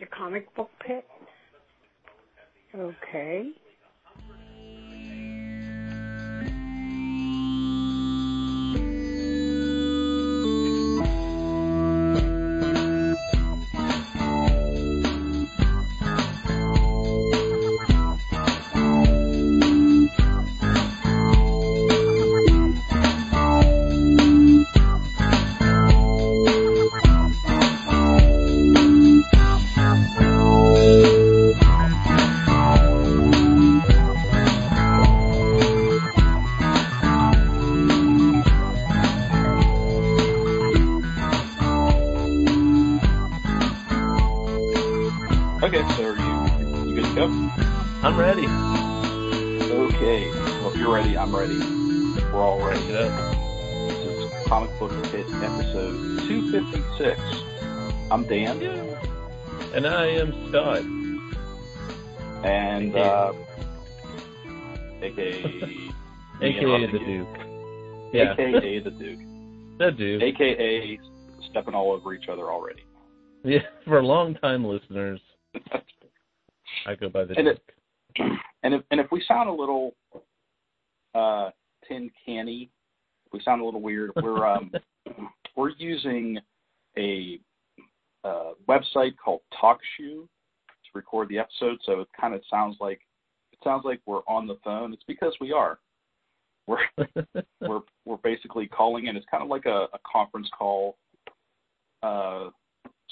The comic book pit. Okay. Dan, And I am Scott. and uh, AKA AKA the. Duke. Yeah. AKA the Duke, The Duke. AKA stepping all over each other already. Yeah, for long time listeners, I go by the And Duke. it- and if and if we sound a little uh, tin canny, if we sound a little weird, we're um, we're using a uh, website called TalkShoe to record the episode, so it kind of sounds like it sounds like we're on the phone. It's because we are. We're we're we're basically calling in. It's kind of like a, a conference call uh,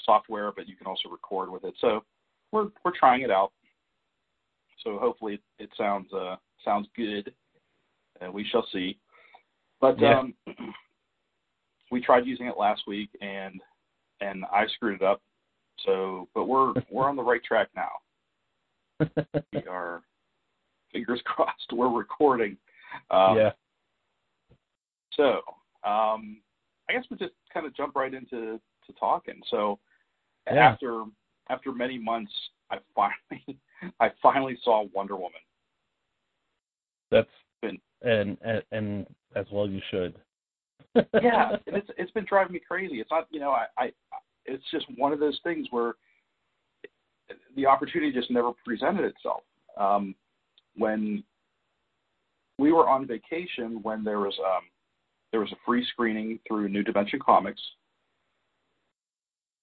software, but you can also record with it. So we're we're trying it out. So hopefully it, it sounds uh, sounds good. Uh, we shall see. But Yeah. um, we tried using it last week and and I screwed it up. So, but we're we're on the right track now. We are fingers crossed. We're recording. Um, yeah. So, um, I guess we just kind of jump right into to talking. So, Yeah. after after many months, I finally I finally saw Wonder Woman. That's Been- and, and and as well you should. Yeah, and it's it's been driving me crazy. It's not you know I, I it's just one of those things where the opportunity just never presented itself. Um, when we were on vacation, when there was um, there was a free screening through New Dimension Comics,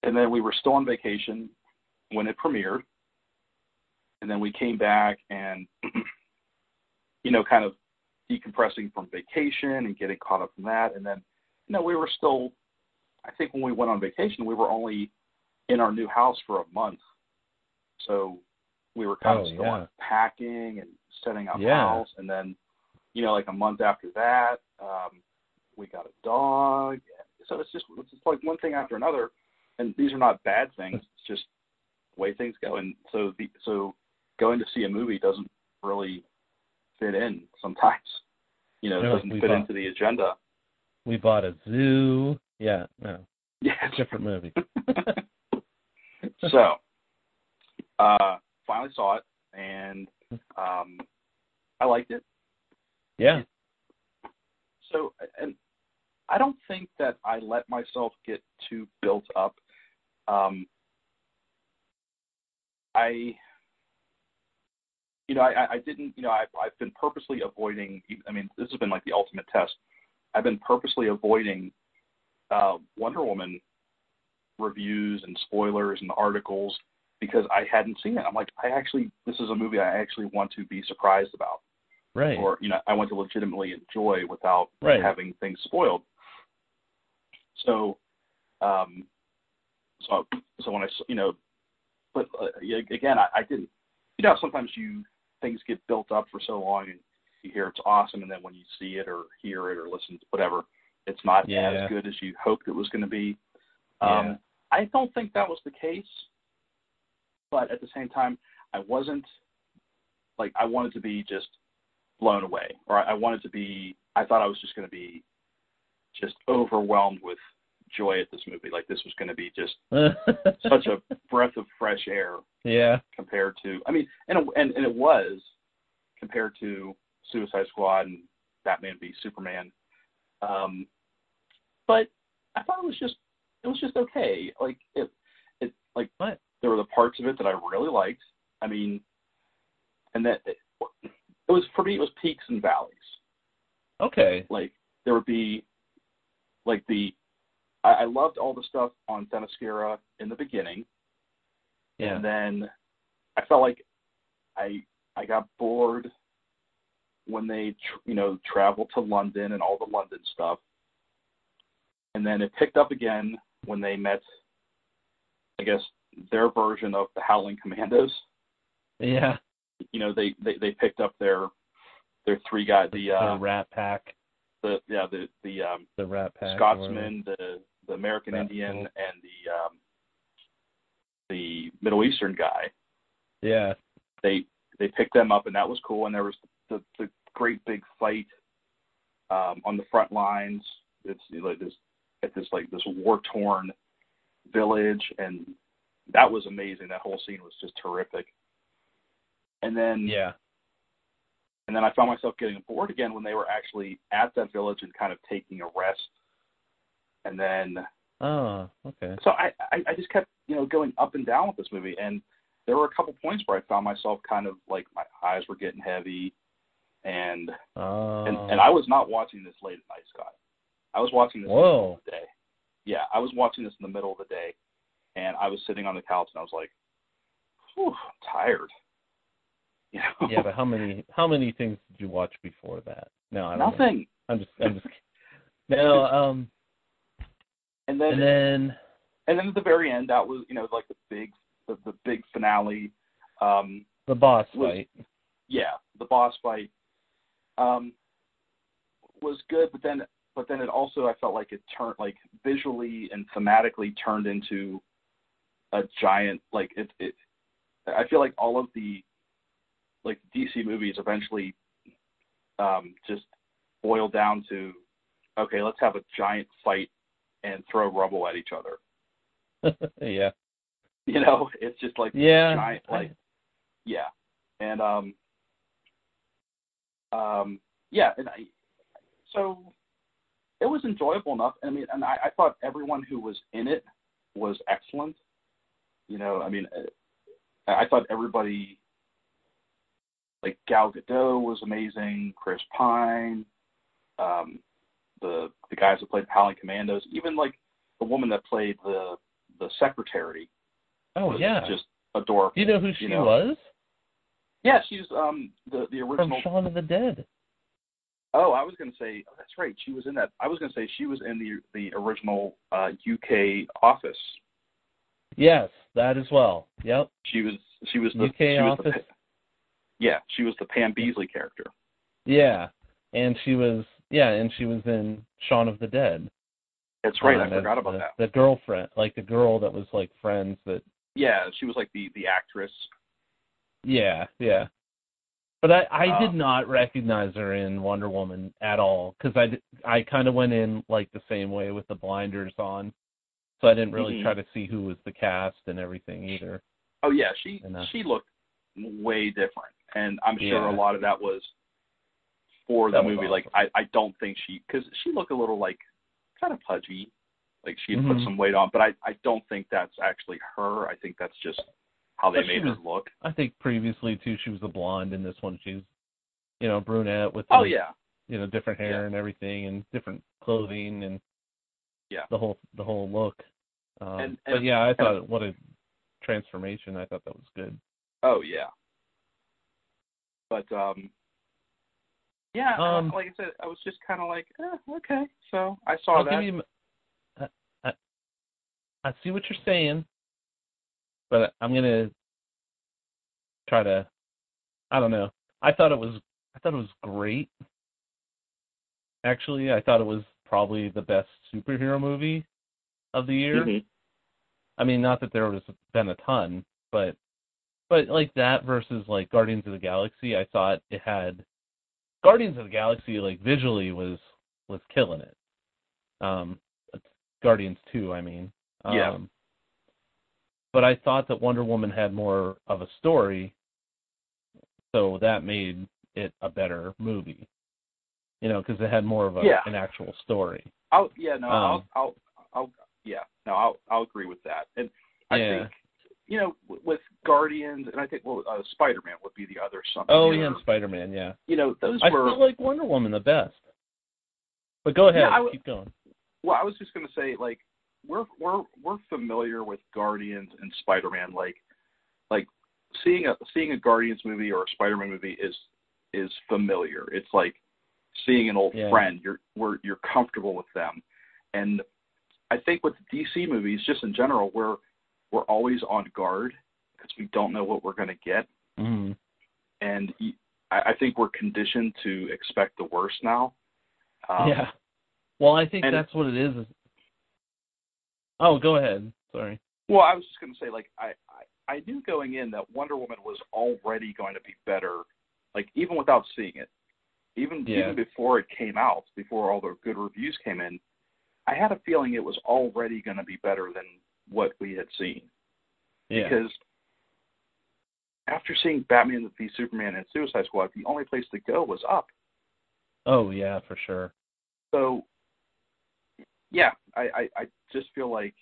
and then we were still on vacation when it premiered, and then we came back and you know kind of decompressing from vacation and getting caught up from that, and then you know we were still. I think when we went on vacation, we were only in our new house for a month, so we were kind Oh, of still yeah. unpacking and setting up Yeah. house, and then you know like a month after that, um, we got a dog. So it's just it's just like one thing after another, and these are not bad things. It's just the way things go, and so the so going to see a movie doesn't really fit in sometimes. You know, it No, doesn't fit thought- into the agenda. We bought a zoo. Yeah, no. Yeah. Different movie. so, uh, finally saw it, and um, I liked it. Yeah. So, and I don't think that I let myself get too built up. Um, I, you know, I, I didn't, you know, I, I've been purposely avoiding. I mean, this has been like the ultimate test. I've been purposely avoiding uh, Wonder Woman reviews and spoilers and articles because I hadn't seen it. I'm like, I actually, this is a movie I actually want to be surprised about Right. or you know I want to legitimately enjoy without Right. having things spoiled. So, um, so so when I you know, but uh, again I, I didn't. You know, sometimes you things get built up for so long and you hear it's awesome, and then when you see it or hear it or listen to whatever, it's not Yeah. as good as you hoped it was going to be. Yeah. Um, I don't think that was the case, but at the same time, I wasn't like I wanted to be just blown away, or I wanted to be. I thought I was just going to be just overwhelmed with joy at this movie. Like this was going to be just such a breath of fresh air yeah. compared to. I mean, and it- and and it was compared to Suicide Squad and Batman v Superman. Um, but I thought it was just it was just okay. Like it it like What? there were the parts of it that I really liked. I mean, and that it, it was for me it was peaks and valleys. Okay. Like there would be like the I, I loved all the stuff on Themyscira in the beginning, Yeah. and then I felt like I I got bored when they tr- you know traveled to London and all the London stuff, and then it picked up again when they met, I guess their version of the Howling Commandos. Yeah. You know they they, they picked up their their three guys the uh the Rat Pack. the yeah the the um The Rat Pack. Scotsman, the the American Indian, and the um, the Middle Eastern guy. Yeah. They they picked them up, and that was cool. And there was the the great big fight um, on the front lines. It's like this at this like this war torn village, and that was amazing. That whole scene was just terrific. And then Yeah. and then I found myself getting bored again when they were actually at that village and kind of taking a rest. And then Oh, okay. so I, I I just kept you know going up and down with this movie, and there were a couple points where I found myself kind of like my eyes were getting heavy, and Oh. and and I was not watching this late at night, Scott. I was watching this in the Whoa. middle of the day. Yeah, I was watching this in the middle of the day, and I was sitting on the couch and I was like, Whew, I'm tired. You know? yeah, but how many how many things did you watch before that? No, I don't know. nothing. I'm just I'm just No, um And then and then and then at the very end, that was you know like the big the, the big finale. Um, the boss Was- fight. yeah, the boss fight um, was good, but then but then it also I felt like it turned like visually and thematically turned into a giant like it it. I feel like all of the like DC movies eventually um, just boil down to okay, let's have a giant fight and throw rubble at each other. yeah. You know, it's just like Yeah. giant like yeah and um um yeah and i so it was enjoyable enough i mean and i i thought everyone who was in it was excellent you know i mean uh, i thought everybody like gal gadot was amazing chris pine um the the guys that played howling commandos even like the woman that played the the secretary Oh yeah. just adorable Do you know who she you know. was? Yeah, she's um the the original From. Shaun of the Dead. oh, I was gonna say oh, that's right. She was in that. I was gonna say she was in the the original uh UK Office. Yes, that as well. Yep. She was she was the UK she was the Office. Yeah, she was the Pam Beesly character. Yeah. And she was yeah, and she was in Shaun of the Dead. That's right. Um, I forgot about the, that. The girlfriend, like the girl that was like friends that Yeah, she was like the the actress. Yeah, yeah. But I I Uh, did not recognize her in Wonder Woman at all because I I kind of went in like the same way with the blinders on, so I didn't really Mhm. try to see who was the cast and everything either. Oh yeah, she And, uh, she looked way different, and I'm sure Yeah. a lot of that was for the movie. Like. I I don't think she because she looked a little like kind of pudgy, like she had put Mhm. some weight on, but I I don't think that's actually her. I think that's just how they But made her was- look. I think previously too she was a blonde. In this one she's, you know, brunette with Oh like, yeah, you know different hair Yeah. and everything and different clothing and Yeah. the whole the whole look. Um, And- but yeah, I and- thought what a transformation. I thought that was good. oh yeah. But um, yeah, Um, like I said, I was just kind of like, eh, okay. So I saw I'll that. give you. I, I, I see what you're saying, but I'm gonna try to. I don't know. I thought it was. I thought it was great. Actually, I thought it was probably the best superhero movie of the year. Mhm. I mean, not that there was been a ton, but but like that versus like Guardians of the Galaxy, I thought it had Guardians of the Galaxy like visually was was killing it. Um, Guardians Two, I mean. Yeah. Um, but I thought that Wonder Woman had more of a story, so that made it a better movie. You know, because it had more of a, Yeah. an actual story. I'll yeah no Um, I'll I'll I'll yeah no I'll I'll agree with that and I Yeah. think you know, with Guardians, and I think well, uh, Spider Man would be the other something. Oh yeah, Spider Man. Yeah, You know, those I were. still like Wonder Woman the best. But go ahead, Yeah, I w- keep going. Well, I was just gonna say, like, we're we're we're familiar with Guardians and Spider Man. Like, like seeing a seeing a Guardians movie or a Spider Man movie is is familiar. It's like seeing an old Yeah. friend. You're we're you're comfortable with them, and I think with DC movies, just in general, we're we're always on guard because we don't know what we're gonna get, hmm and I think we're conditioned to expect the worst now. Um, yeah. Well, I think and- that's what it is. is- Oh, go ahead. Sorry. Well, I was just going to say, like, I, I I knew going in that Wonder Woman was already going to be better, like even without seeing it, even Yeah. even before it came out, before all the good reviews came in, I had a feeling it was already going to be better than what we had seen Yeah. because after seeing Batman v Superman and Suicide Squad, the only place to go was up. Oh yeah, for sure. So, yeah, I, I, I just feel like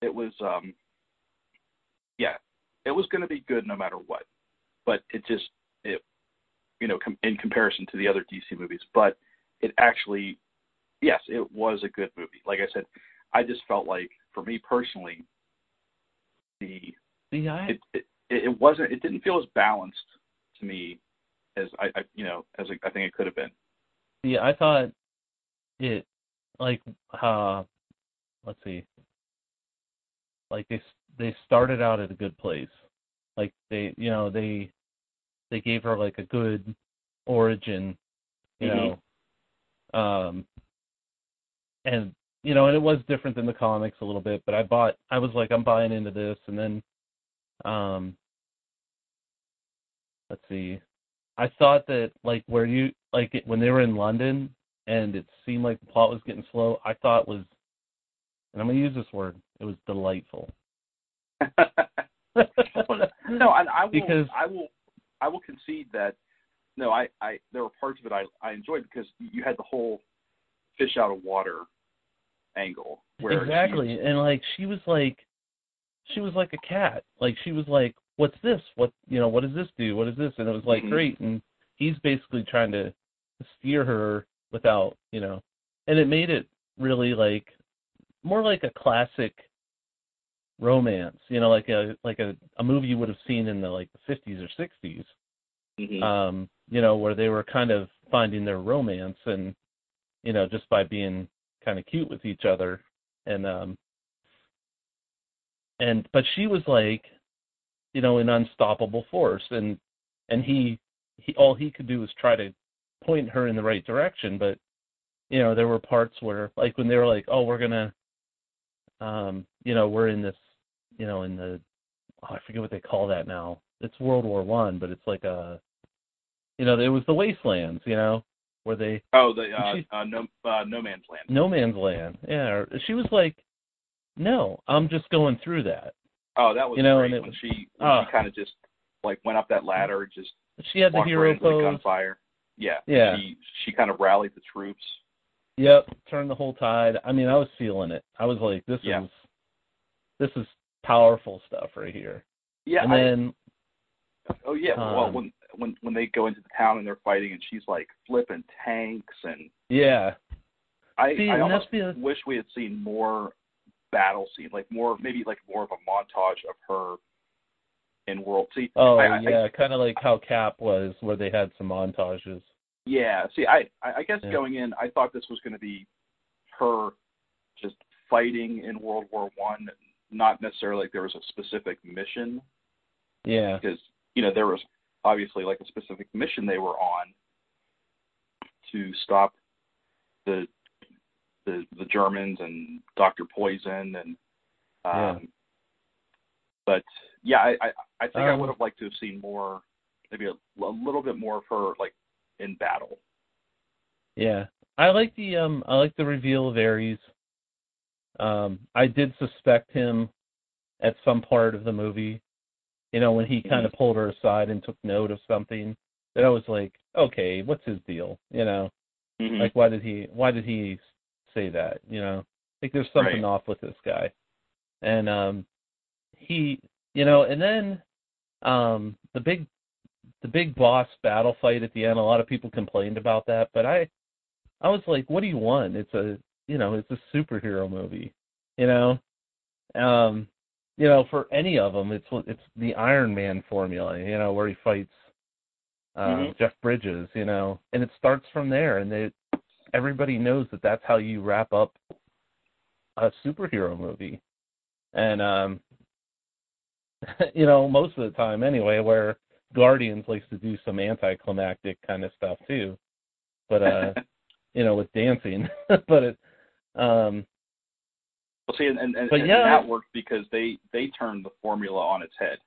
it was, um, yeah, it was going to be good no matter what. But it just, it, you know, com- in comparison to the other DC movies, but it actually, yes, it was a good movie. Like I said, I just felt like, for me personally, the See, I it, it it wasn't, it didn't feel as balanced to me as I, I you know, as I think it could have been. Yeah, I thought it like uh let's see. Like they they started out at a good place. Like they, you know, they they gave her like a good origin, you Mhm. know. Um and you know, and it was different than the comics a little bit, but I bought I was like I'm buying into this and then um let's see. I thought that like where you like it, when they were in London and it seemed like the plot was getting slow, I thought was and I'm gonna use this word, it was delightful. no, and I will. Because- I will. I will concede that. No, I, I. There were parts of it I, I enjoyed because you had the whole fish out of water angle. Where exactly. And like she was like she was like a cat. Like she was like, What's this? What you know, what does this do? What is this? And it was like Mhm. great and he's basically trying to steer her without, you know and it made it really like more like a classic romance, you know, like a like a, a movie you would have seen in the like the fifties or sixties. Mhm. um, you know, where they were kind of finding their romance and, you know, just by being kind of cute with each other. And, um, and, but she was like, you know, an unstoppable force. And, and he, he, all he could do was try to point her in the right direction. But, you know, there were parts where, like, when they were like, oh, we're going to, um, you know, we're in this, you know, in the, oh, I forget what they call that now. It's World War One, but it's like a, you know, it was the wastelands, you know, where they oh, the uh, she- uh, no uh, no man's land. no man's land. Yeah, she was like, no, I'm just going through that. Oh, that was You know, great and it when she when Ah. she kind of just like went up that ladder, just She had the hero right pose. gunfire. Yeah, Yeah. She she kind of rallied the troops. Yep, turned the whole tide. I mean, I was feeling it. I was like, this Yeah. is this is powerful stuff right here. Yeah, and I- then Oh yeah. well, Um, when when when they go into the town and they're fighting, and she's like flipping tanks, and yeah, I See, I almost the- wish we had seen more battle scene, like more maybe like more of a montage of her in World. See, oh I, yeah, kind of like how Cap was, where they had some montages. yeah. See, I I I guess Yeah. going in, I thought this was going to be her just fighting in World War One, not necessarily like there was a specific mission. Yeah, because you know there was obviously like a specific mission they were on to stop the the the Germans and Doctor Poison and um Yeah. but yeah I I, I think I Um, would have liked to have seen more maybe a, a little bit more of her like in battle Yeah, I like the um I like the reveal of Ares. Um, I did suspect him at some part of the movie. You know, when he kind of pulled her aside and took note of something, that I was like, okay, what's his deal? You know, mm-hmm. like why did he why did he say that? You know, like there's something Right. off with this guy. And um, he, you know, and then um the big the big boss battle fight at the end. A lot of people complained about that, but I I was like, what do you want? It's a you know, it's a superhero movie, you know. Um, you know, for any of them, it's it's the Iron Man formula, you know, where he fights uh, mm-hmm. Jeff Bridges, you know, and it starts from there, and they everybody knows that that's how you wrap up a superhero movie, and um, you know, most of the time anyway, where Guardians likes to do some anticlimactic kind of stuff too, but uh, you know, with dancing, but it, um, well, see, and, and, but and yeah, that worked because they they turned the formula on its head.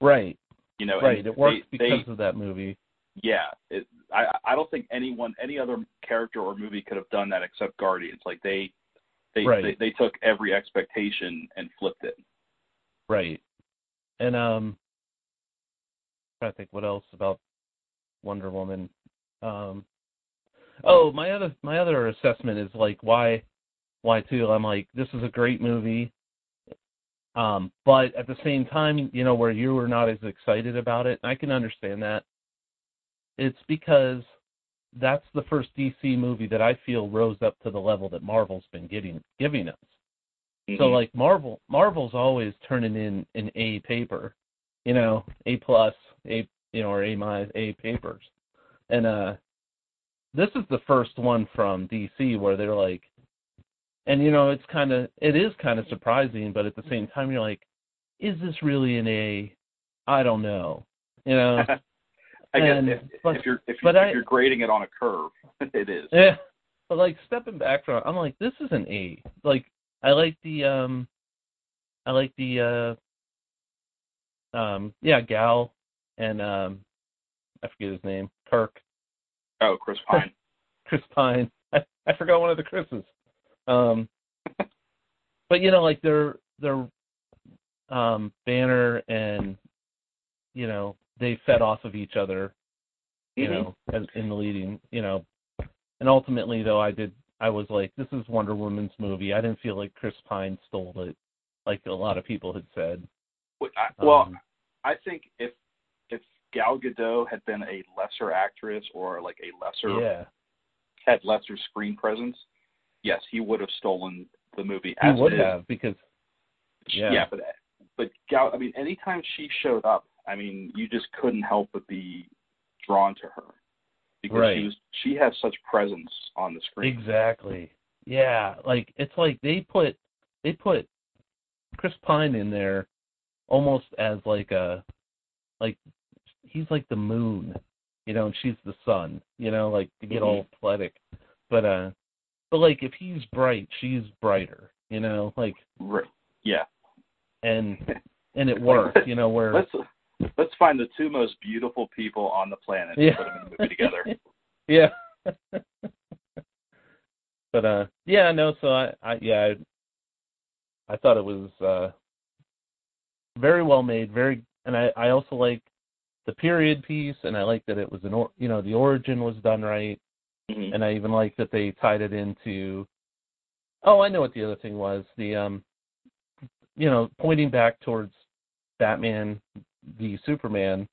Right. You know, right. It worked they, because they, of that movie. Yeah, it, I I don't think anyone any other character or movie could have done that except Guardians. Like they they right. they, they took every expectation and flipped it. Right. And um I think what else about Wonder Woman. Um Oh, my other my other assessment is like why why too. I'm like this is a great movie. Um, but at the same time, you know, where you were not as excited about it, I can understand that. It's because that's the first DC movie that I feel rose up to the level that Marvel's been getting giving us. Mm-hmm. So like Marvel Marvel's always turning in an A paper, you know, A plus, A you know, or A minus A papers. And uh this is the first one from DC where they're like and you know, it's kind of it is kind of surprising, but at the same time you're like is this really an A? I don't know. You know. I guess and, if, but, if you're if, you, I, if you're grading it on a curve, it is. Yeah. But like stepping back from I'm like, this is an A. Like I like the um I like the uh um yeah, Gal and um I forget his name. Kirk. Oh, Chris Pine. Chris Pine. I, I forgot one of the Chris's. Um but you know, like they're they're um Banner and you know, they fed off of each other, you mm-hmm. know, as, in the leading, you know. And ultimately though I did I was like, this is Wonder Woman's movie. I didn't feel like Chris Pine stole it, like a lot of people had said. Well, um, I think if if Gal Gadot had been a lesser actress or like a lesser yeah, had lesser screen presence, yes, he would have stolen the movie. he would have because yeah. yeah, but but Gal, I mean, anytime she showed up, I mean, you just couldn't help but be drawn to her because Right. she was she has such presence on the screen. Exactly. Yeah, like it's like they put they put Chris Pine in there almost as like a like he's like the moon, you know, and she's the sun, you know, like to get Mhm. all athletic. But uh but like if he's bright, she's brighter, you know, like Right. Yeah. and and it worked. you know, where Let's let's find the two most beautiful people on the planet Yeah. and put them in the movie together. yeah. but uh yeah, no, so I, I yeah, I, I thought it was uh very well made, very and I I also like the period piece and I like that it was an or, you know, the origin was done right Mhm. and I even like that they tied it into Oh, I know what the other thing was. The um you know, pointing back towards Batman v Superman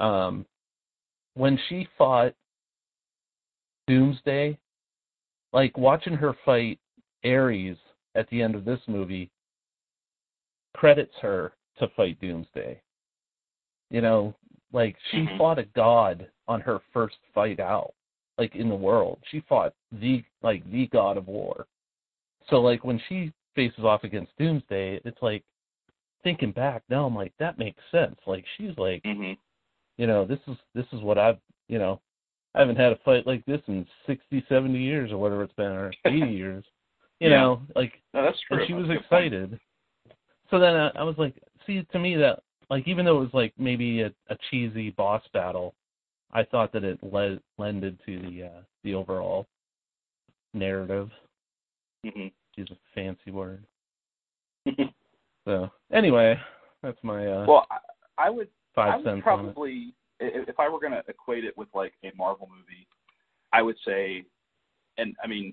um when she fought Doomsday, like watching her fight Ares at the end of this movie credits her to fight Doomsday. You know, like she Mhm. fought a god on her first fight out, like in the world. She fought the like the god of war. So like when she faces off against Doomsday, it's like thinking back now I'm like that makes sense. Like she's like Mhm. you know, this is this is what I've you know, I haven't had a fight like this in sixty, seventy years or whatever it's been, or 80 years. You Yeah. know, like, No, that's true. and she was That's a good point. excited. So then I, I was like, see, to me that, like, even though it was like maybe a, a cheesy boss battle, I thought that it led lended to the uh, the overall narrative. Mhm. Use a fancy word. So anyway, that's my uh, well, I, I would I five would cents probably, i- if I were going to equate it with like a Marvel movie, I would say, and I mean,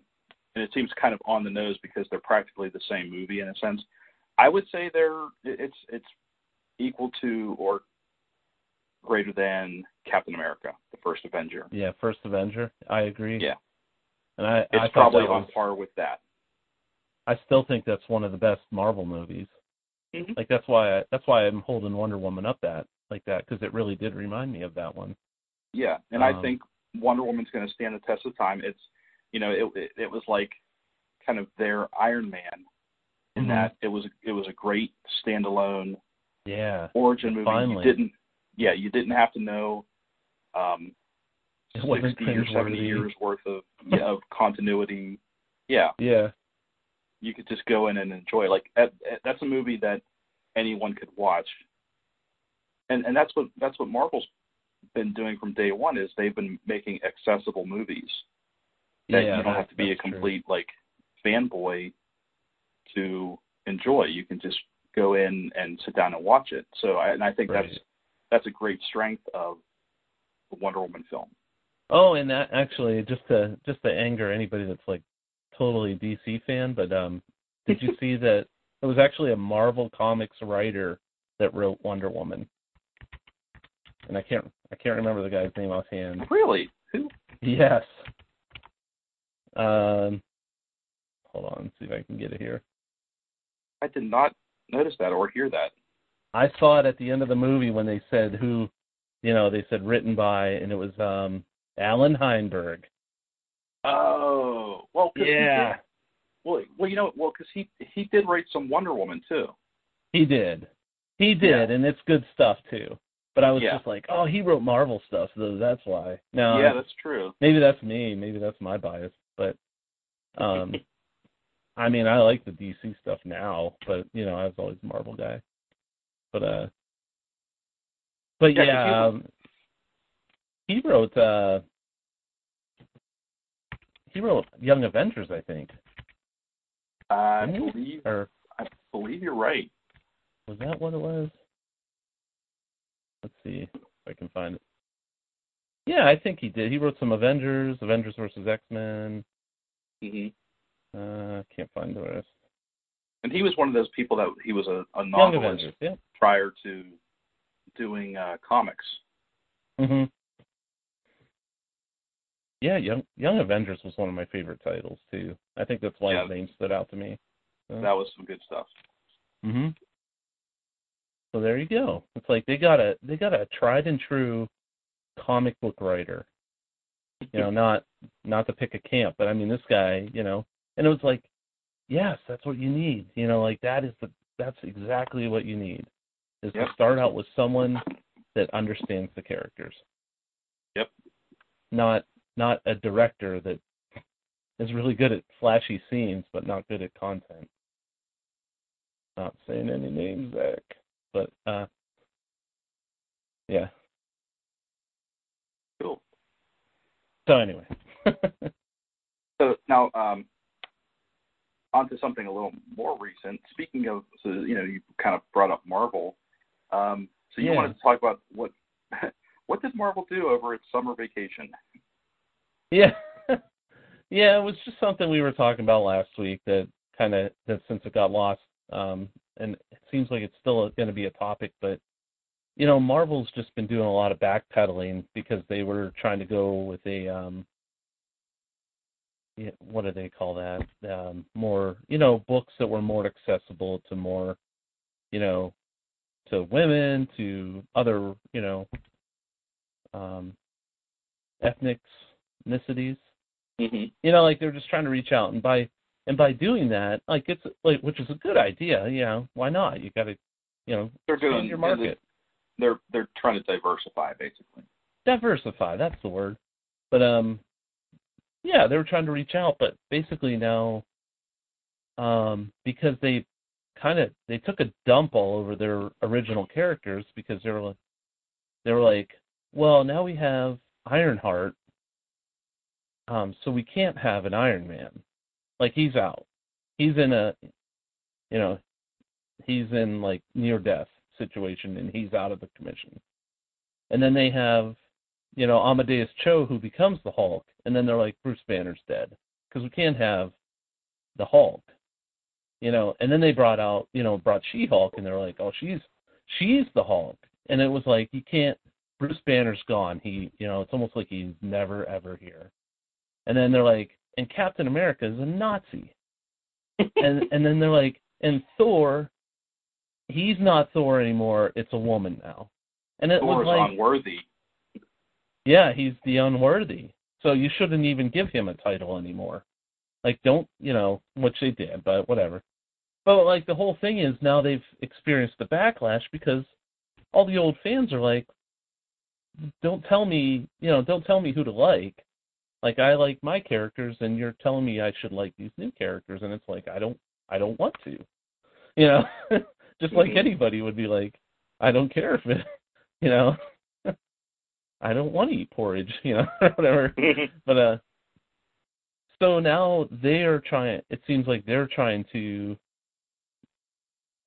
and it seems kind of on the nose because they're practically the same movie in a sense. I would say they're it's it's equal to or greater than Captain America, the first Avenger. Yeah, first Avenger. I agree. Yeah. And I, It's I probably that on par with that. I still think that's one of the best Marvel movies. Mhm. Like that's why I, that's why I'm holding Wonder Woman up that like that because it really did remind me of that one. Yeah, and I Um, think Wonder Woman's going to stand the test of time. It's you know it it, it was like kind of their Iron Man in Mhm. that it was it was a great standalone Yeah. origin movie. Finally. You didn't yeah you didn't have to know um sixty or seventy years worth of yeah, of continuity. Yeah, Yeah. you could just go in and enjoy. Like at, at- that's a movie that anyone could watch, and and that's what that's what Marvel's been doing from day one is they've been making accessible movies that yeah. you don't have to be a that's true. complete like fanboy to enjoy. You can just go in and sit down and watch it. So I, and I think Right. that's that's a great strength of the Wonder Woman film. Oh, and that actually just to just to anger anybody that's like totally DC fan, but um did you see that it was actually a Marvel Comics writer that wrote Wonder Woman? And I can't I can't remember the guy's name offhand. Really? Who? Yes. Um hold on, see if I can get it here. I did not notice that or hear that. I saw it at the end of the movie when they said who you know, they said written by and it was um Allan Heinberg. Oh, well, Yeah. well, well, you know, well, because he he did write some Wonder Woman too. He did. He did, Yeah. and it's good stuff too. But I was Yeah. just like, oh, he wrote Marvel stuff, so that's why. No, yeah, that's true. maybe that's me. Maybe that's my bias. But, um, I mean, I like the DC stuff now, but you know, I was always a Marvel guy. But uh, but Yeah, yeah, he um, he wrote uh, he wrote Young Avengers, I think, I believe or I believe you're right. Was that what it was? Let's see if I can find it. Yeah, I think he did. He wrote some Avengers, Avengers versus X Men. hmm Uh, can't find the rest. And he was one of those people that he was a, a novelist. Young Avengers, yeah. Prior to doing uh, comics. hmm Yeah, Young Young Avengers was one of my favorite titles too. I think that's why Yeah. his name stood out to me. That was some good stuff. hmm So there you go. It's like they got a they got a tried and true comic book writer. You know, not not to pick a camp, but I mean this guy, you know, and it was like, yes, that's what you need. You know, like that is the that's exactly what you need. Is Yep. to start out with someone that understands the characters. Yep. Not not a director that is really good at flashy scenes but not good at content. Not saying any names, Zack. But uh yeah. Cool. So anyway. So now, um, on to something a little more recent. Speaking of, so you know, you kind of brought up Marvel. Um, so you Yeah. wanted to talk about what what did Marvel do over its summer vacation? yeah. yeah, it was just something we were talking about last week that kind of that since it got lost um and it seems like it's still going to be a topic but you know Marvel's just been doing a lot of backpedaling because they were trying to go with a um yeah, what do they call that? Um, more, you know, books that were more accessible to more, you know, to women, to other, you know, um, ethnics, ethnicities. Mm-hmm. You know, like they're just trying to reach out, and by and by doing that, like it's like, which is a good idea. You know, why not? You got to, you know, They're doing your market. They're they're trying to diversify, basically. diversify that's the word but um yeah they were trying to reach out but basically now um because they kind of they took a dump all over their original characters because they were like they were like well now we have ironheart um so we can't have an iron man. Like he's out. He's in a you know he's in like near death situation and he's out of the commission. And then they have you know, Amadeus Cho who becomes the Hulk, and then they're like Bruce Banner's dead. Because we can't have the Hulk. You know. And then they brought out, you know, brought She-Hulk, and they're like, oh, she's she's the Hulk, and it was like you can't. Bruce Banner's gone. He, you know, it's almost like he's never ever here. And then they're like, and Captain America is a Nazi. and and then they're like, and Thor, he's not Thor anymore. It's a woman now. And it Thor's was like, unworthy. yeah, he's the unworthy. So you shouldn't even give him a title anymore. Like, don't you know? Which they did, but whatever. But like the whole thing is now they've experienced the backlash because all the old fans are like, don't tell me, you know, don't tell me who to like. Like I like my characters, and you're telling me I should like these new characters, and it's like I don't, I don't want to, you know. Just like Mhm. anybody would be like, I don't care if it, you know, I don't want to eat porridge, you know, whatever. But uh, so now they are trying. It seems like they're trying to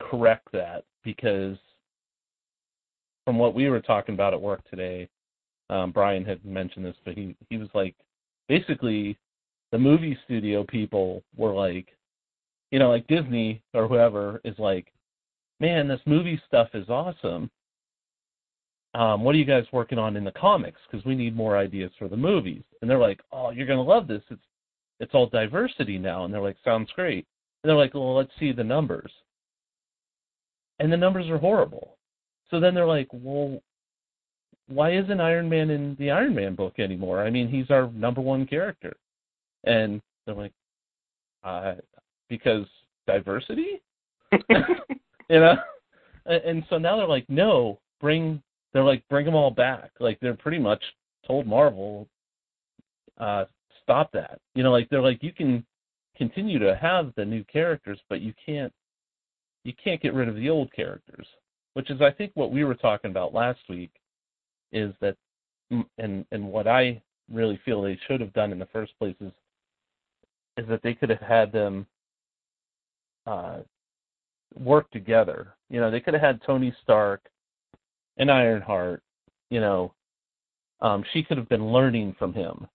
correct that because from what we were talking about at work today, um, Brian had mentioned this, but he he was like, basically, the movie studio people were like, you know, like Disney or whoever is like, man, this movie stuff is awesome. Um, what are you guys working on in the comics? Because we need more ideas for the movies. And they're like, oh, you're gonna love this. It's it's all diversity now. And they're like, sounds great. And they're like, well, let's see the numbers. And the numbers are horrible. So then they're like, well, why isn't Iron Man in the Iron Man book anymore? I mean, he's our number one character. And they're like, uh, because diversity? you know? And so now they're like, no, bring, they're like, bring them all back. Like, they're pretty much told Marvel, uh, stop that. You know, like, they're like, you can continue to have the new characters, but you can't, you can't get rid of the old characters. Which is, I think, what we were talking about last week is that mm, and and what I really feel they should have done in the first place is is that they could have had them uh work together. You know, they could have had Tony Stark and Ironheart, you know, um she could have been learning from him.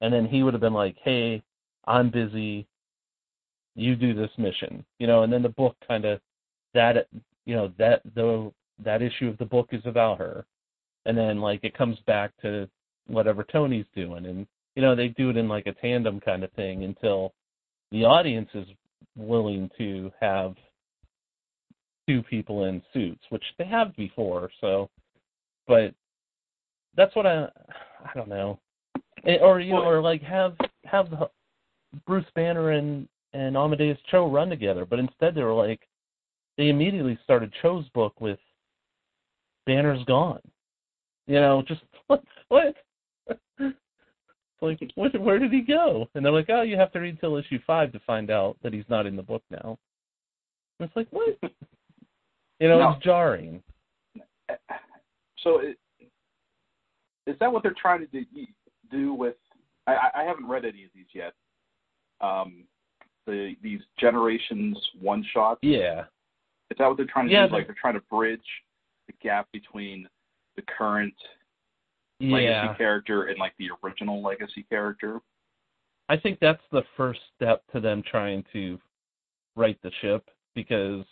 And then he would have been like, "Hey, I'm busy. You do this mission." You know, and then the book kind of that you know, that the that issue of the book is about her and then like it comes back to whatever Tony's doing, and you know they do it in like a tandem kind of thing until the audience is willing to have two people in suits, which they have before. So, but that's what I I don't know, Eh, or you know, or like have have the, Bruce Banner and and Amadeus Cho run together, but instead they were like they immediately started Cho's book with Banner's gone. You know, just what? what? like, what, where did he go? And they're like, oh, you have to read till issue five to find out that he's not in the book now. And it's like, what? You know, No. it's jarring. so it, is that what they're trying to do, do with? I, I haven't read any of these yet. Um, the these generations one shots. Yeah, Is that what they're trying to Yeah, do? Like they're trying to bridge the gap between the current yeah. legacy character and like the original legacy character. I think that's the first step to them trying to right the ship because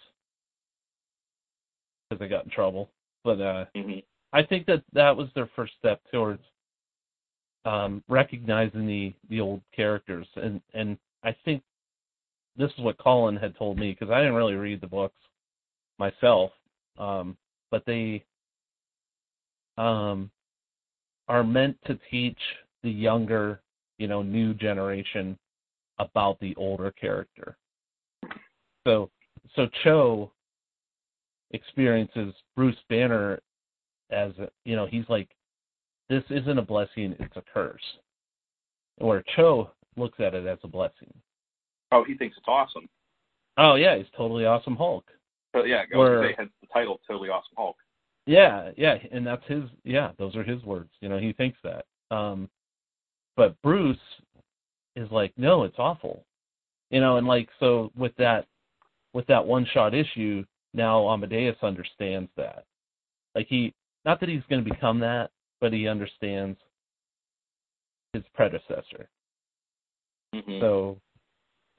because they got in trouble. But uh Mm-hmm. I think that that was their first step towards um, recognizing the the old characters, and and I think this is what Colin had told me because I didn't really read the books myself, um, but they um, are meant to teach the younger, you know, new generation about the older character. So so Cho experiences Bruce Banner as you know he's like this isn't a blessing it's a curse where cho looks at it as a blessing Oh, he thinks it's awesome. oh yeah he's totally awesome hulk But yeah, Where- say hence the title, totally awesome Hulk. yeah yeah and that's his yeah those are his words you know he thinks that um but bruce is like no it's awful you know and like so with that with that one shot issue now amadeus understands that like he not that he's going to become that but he understands his predecessor Mm-hmm. So,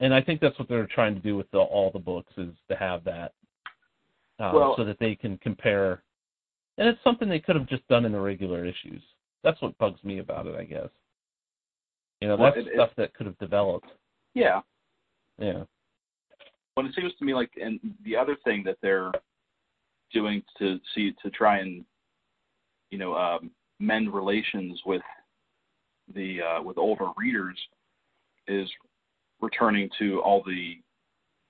and I think that's what they're trying to do with the, all the books is to have that, uh, Well- so that they can compare. And it's something they could have just done in the regular issues. That's what bugs me about it, I guess. You know, Well, that's it- it- stuff that could have developed. Yeah. Yeah. But it seems to me like, and the other thing that they're doing to see to try and, you know, um, mend relations with the uh, with older readers is returning to all the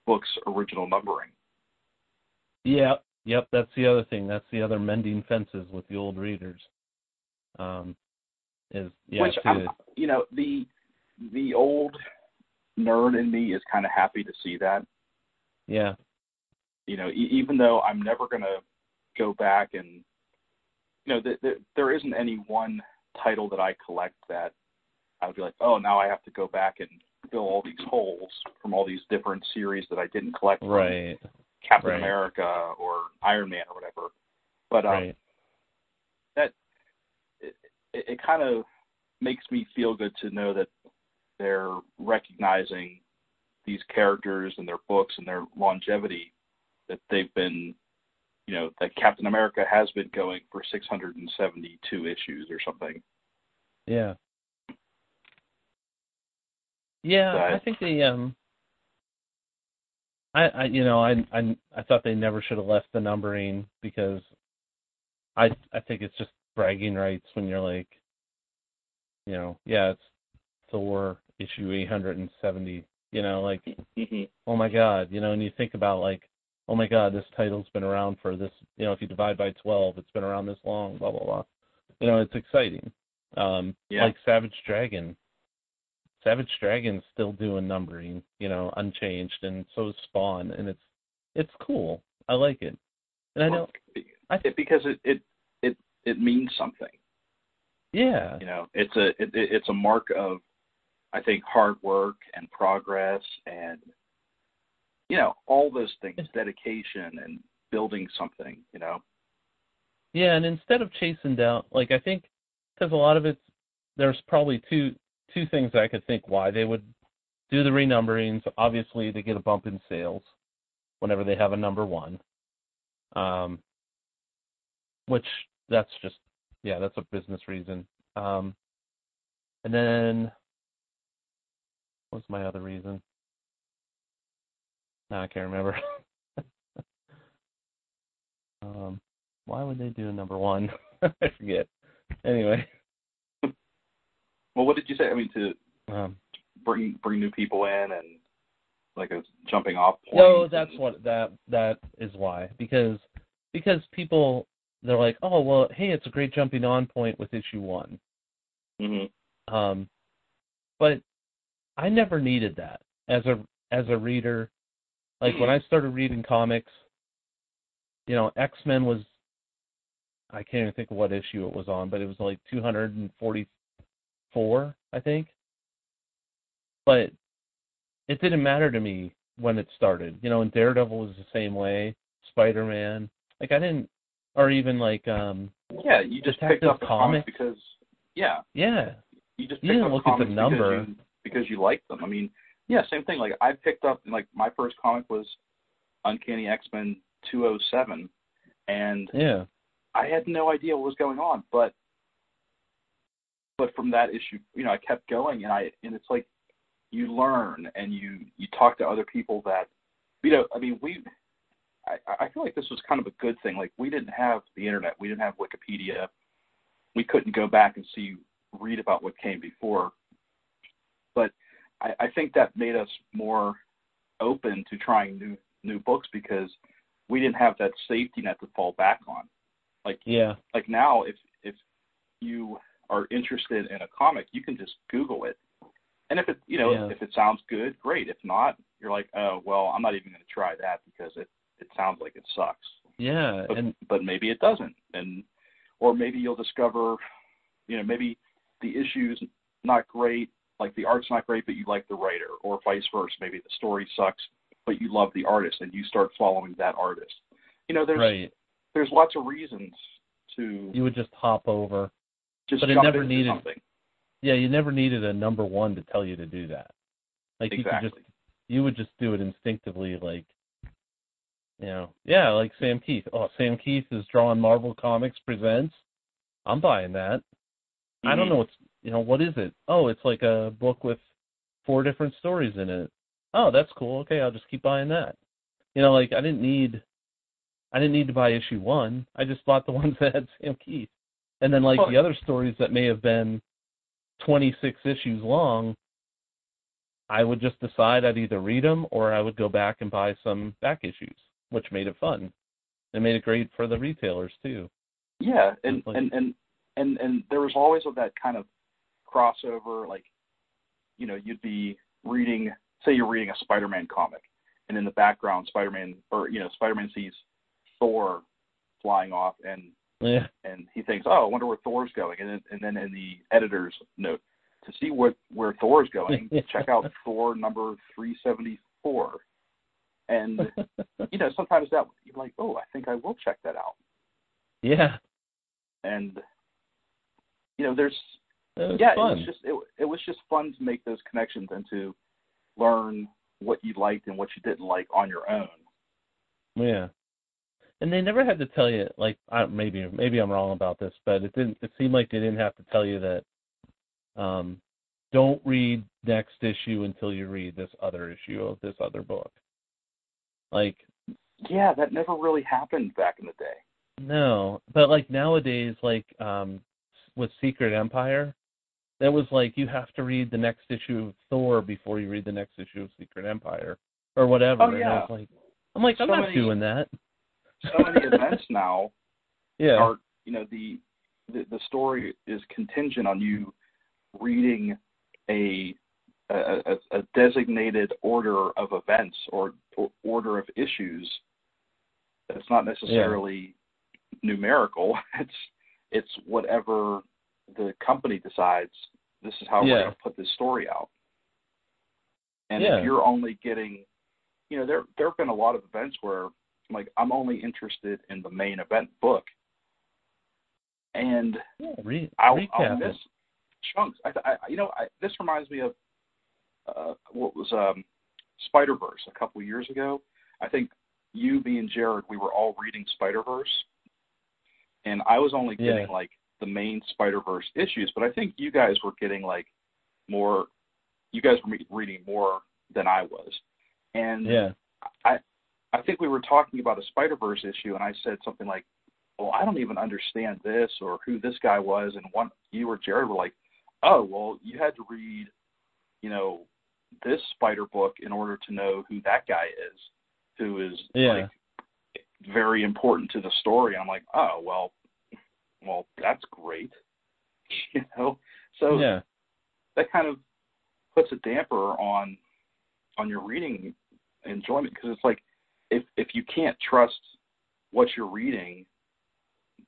books' original numbering. Yeah. Yep. That's the other thing. That's the other mending fences with the old readers. Um, is yeah Which to, you know, the the old nerd in me is kind of happy to see that. yeah you know, e- even though I'm never going to go back and, you know, th- th- there isn't any one title that I collect that I would be like, oh, now I have to go back and fill all these holes from all these different series that I didn't collect from right Captain right. America or Iron Man or whatever. But um, right that it, it, it kind of makes me feel good to know that they're recognizing these characters and their books and their longevity that they've been you know that Captain America has been going for 672 issues or something yeah yeah I think the um I, I you know I I I thought they never should have left the numbering because I I think it's just bragging rights when you're like you know yeah it's Thor issue 870 you know like oh my god you know and you think about like oh my god this title's been around for this you know if you divide by 12 it's been around this long blah blah blah you know it's exciting um Yeah. like savage dragon savage dragon's still doing numbering you know unchanged and so is spawn and it's it's cool. I like it. And i know I- it, because it, it it it means something. Yeah. You know it's a it, it- it's a mark of i think hard work and progress and you know all those things dedication and building something you know? Yeah, and instead of chasing down, like I think, because a lot of it's there's probably two two things I could think why they would do the renumberings. Obviously, to get a bump in sales whenever they have a number one, um, which that's just yeah, that's a business reason. Um, and then what's my other reason? No, I can't remember. um, why would they do a number one? I forget. Anyway, well what did you say i mean to um, bring bring new people in and like a jumping off point no, that's what that that is why because because people they're like, oh well, hey, it's a great jumping on point with issue one. Mhm. Um, but I never needed that as a as a reader. Like when I started reading comics, you know, X Men was I can't even think of what issue it was on, but it was like 244, I think. But it didn't matter to me when it started. You know, and Daredevil was the same way. Spider Man, like I didn't, or even like, um, yeah you just picked up the comic Comics. because yeah yeah, you just You didn't look at the number. because you, because you like them. I mean, yeah, same thing. Like I picked up like my first comic was Uncanny X Men 207, and yeah, I had no idea what was going on. But but from that issue, you know, I kept going, and I and it's like you learn and you you talk to other people that you know. I mean, we. I, I feel like this was kind of a good thing. Like we didn't have the internet, we didn't have Wikipedia, we couldn't go back and see read about what came before. But I, I think that made us more open to trying new new books because we didn't have that safety net to fall back on. Like yeah, like now if if you are interested in a comic, you can just Google it. And if it you know, Yeah. if it sounds good, great. If not, you're like, Oh, well, I'm not even gonna try that because it it sounds like it sucks. yeah, But and but maybe it doesn't. And or maybe you'll discover you know, maybe the issue's not great, like the art's not great, but you like the writer, or vice versa. Maybe the story sucks, but you love the artist and you start following that artist. You know, there's right. there's lots of reasons to You would just hop over. Just but it never needed- something. Yeah, you never needed a number one to tell you to do that. Like you could just you would just do it instinctively, like, you know, yeah, like Sam Kieth. Oh, Sam Kieth is drawing Marvel Comics Presents. I'm buying that. Mm-hmm. I don't Mhm. know what's, you know, what is it? Oh, it's like a book with four different stories in it. Oh, that's cool. Okay, I'll just keep buying that. You know, like I didn't need, I didn't need to buy issue one. I just bought the ones that had Sam Kieth, and then like the other stories that may have been 26 issues long. I would just decide I'd either read them or I would go back and buy some back issues, which made it fun. It made it great for the retailers too. Yeah, and Like- and and and and there was always that kind of crossover. Like, you know, you'd be reading, say, you're reading a Spider-Man comic, and in the background, Spider-Man or you know, Spider-Man sees Thor flying off, and Yeah, and he thinks, oh, I wonder where Thor's going, and then, and then in the editor's note, to see what where Thor's going, check out Thor number three seventy four, and you know, sometimes that you're like, oh, I think I will check that out, yeah, and you know, there's it yeah, fun. it was just it, it was just fun to make those connections and to learn what you liked and what you didn't like on your own. Yeah. And they never had to tell you like I maybe maybe I'm wrong about this, but it didn't it seemed like they didn't have to tell you that um don't read next issue until you read this other issue of this other book. Like Yeah, that never really happened back in the day. no, but like nowadays like um with Secret Empire, that was like you have to read the next issue of Thor before you read the next issue of Secret Empire or whatever. Oh, And I yeah. was like I'm like I'm not many- doing that. So many events now Yeah. are you know the, the the story is contingent on you reading a a, a, designated order of events or, or order of issues that's not necessarily numerical it's it's whatever the company decides this is how Yeah. we're going to put this story out and Yeah. if you're only getting you know there there have been a lot of events where like I'm only interested in the main event book and Yeah, re- I'll, I'll miss chunks. I, I you know, I, this reminds me of uh, what was um, Spider Verse a couple of years ago. I think you, me, and Jared, we were all reading Spider Verse, and I was only getting Yeah. like the main Spider Verse issues, but I think you guys were getting like more. You guys were reading more than I was, and Yeah. I I think we were talking about a Spider Verse issue, and I said something like, "Well, I don't even understand this or who this guy was." And one, you or Jared were like, "Oh, well, you had to read, you know, this Spider book in order to know who that guy is, who is Yeah. like very important to the story." I'm like, "Oh, well, well, that's great," you know. So yeah. that kind of puts a damper on on your reading enjoyment because it's like if if you can't trust what you're reading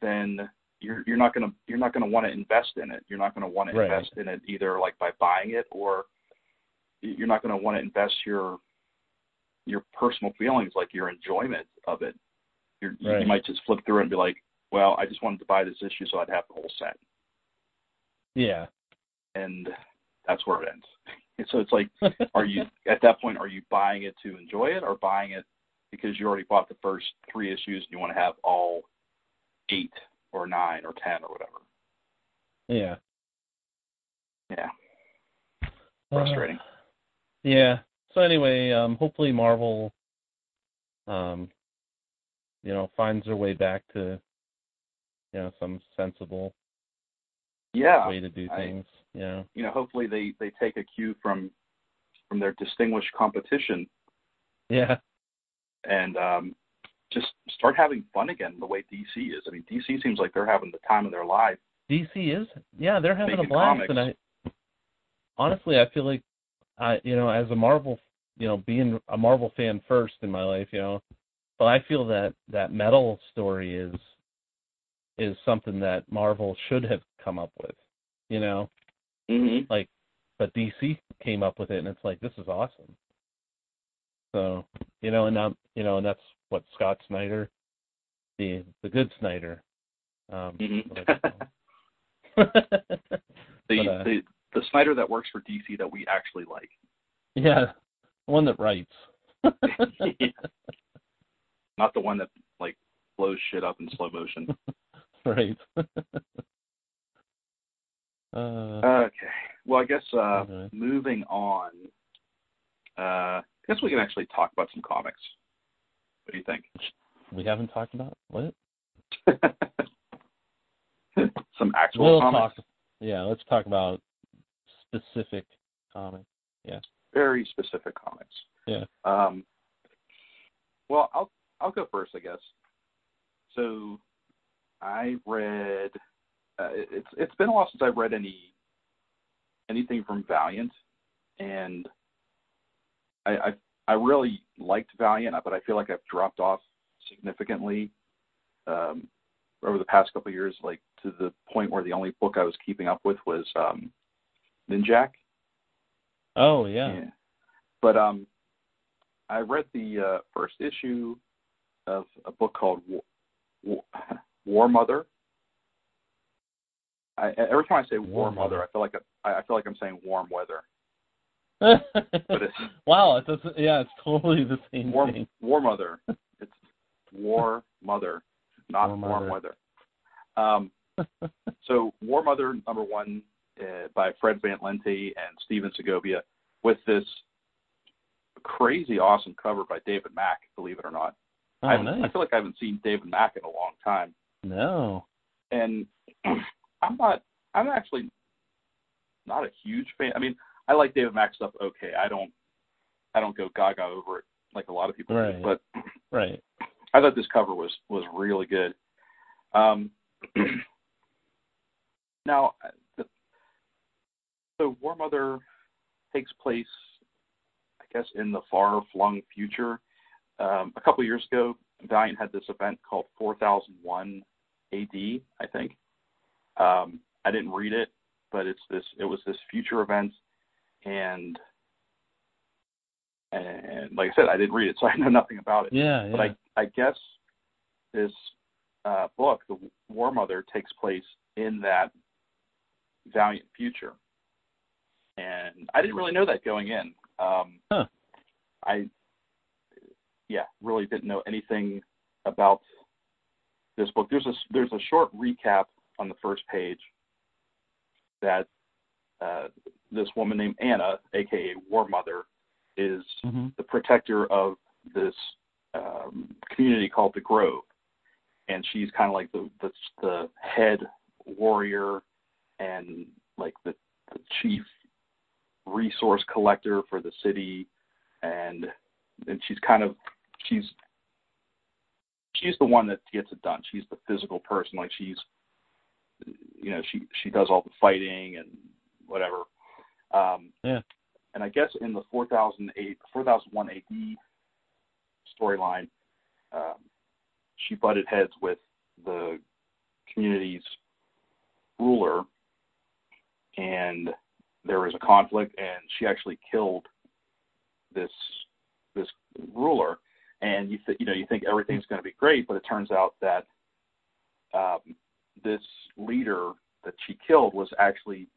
then you're you're not going to you're not to want to invest in it you're not going to want to Right. invest in it either like by buying it or you're not going to want to invest your your personal feelings like your enjoyment of it you're, Right. you might just flip through it and be like well I just wanted to buy this issue so I'd have the whole set Yeah. and that's where it ends. So it's like, are you at that point? Are you buying it to enjoy it, or buying it because you already bought the first three issues and you want to have all eight or nine or ten or whatever? yeah. Yeah, frustrating. Uh, yeah. So anyway, um, hopefully Marvel, um, you know, finds their way back to, you know, some sensible yeah, way to do things. You know. you know, hopefully they they take a cue from from their distinguished competition Yeah. And um, just start having fun again the way DC is. I mean, DC seems like they're having the time of their life. DC is. Yeah, they're having a blast, comics. and I honestly I feel like I, you know, as a Marvel, you know, being a Marvel fan first in my life, you know, but I feel that that metal story is is something that Marvel should have come up with, you know. Mm-hmm. but DC came up with it, and it's like this is awesome. So you know, and um, you know, and that's what Scott Snyder, the the good Snyder. Um, Mm-hmm. but, the, uh, the the Snyder that works for DC that we actually like. yeah, one that writes. Yeah. Not the one that like blows shit up in slow motion. right. uh, Okay. Well, I guess uh, Okay. moving on. Uh, I guess we can actually talk about some comics. What do you think? we haven't talked about what? some actual We'll comics. talk. Yeah, let's talk about specific comics. Yeah. Very specific comics. Yeah. Um, well, I'll I'll go first, I guess. So, I read. Uh, it- it's it's been a while since I've read any anything from Valiant, and I I, I really liked Valiant, but I feel like I've dropped off significantly um, over the past couple of years, like to the point where the only book I was keeping up with was um, Ninjak. Oh yeah. But um, I read the uh, first issue of a book called War, War, War Mother. I, every time I say War, War Mother, Mother. I feel like I, I feel like I'm saying warm weather. It's wow, it doesn't. Yeah, it's totally the same War, thing. War Mother. It's War Mother, not War warm Mother. weather. Um, so War Mother number one uh, by Fred Van Lente and Stephen Segovia with this crazy awesome cover by David Mack, believe it or not. Oh, I, nice. I feel like I haven't seen David Mack in a long time. No. And I'm not I'm actually not a huge fan. I mean, I like David Mack stuff okay. I don't I don't go gaga over it like a lot of people Right. do, but Right. I thought this cover was was really good. Um, now, the, so War Mother takes place, I guess, in the far flung future. Um, a couple years ago, Valiant had this event called 4001 AD, I think. Um, I didn't read it, but it's this. It was this future event, and and like I said, I didn't read it, so I know nothing about it. Yeah. But I, I guess this uh, book, The War Mother, takes place in that valiant future. And I didn't really know that going in. Um, Huh. I, yeah, really didn't know anything about this book. There's a there's a short recap on the first page that uh, this woman named Anna, aka War Mother, is hmm the protector of this um, community called the Grove, and she's kind of like the, the the head warrior and like the, the chief resource collector for the city, and and she's kind of she's she's the one that gets it done. She's the physical person, like she's you know she she does all the fighting and whatever. Um, Yeah. and I guess in the 4008, 4001 AD storyline, um, she butted heads with the community's ruler, and there was a conflict, and she actually killed this this ruler. And you th- you know you think everything's going to be great, but it turns out that um, this leader that she killed was actually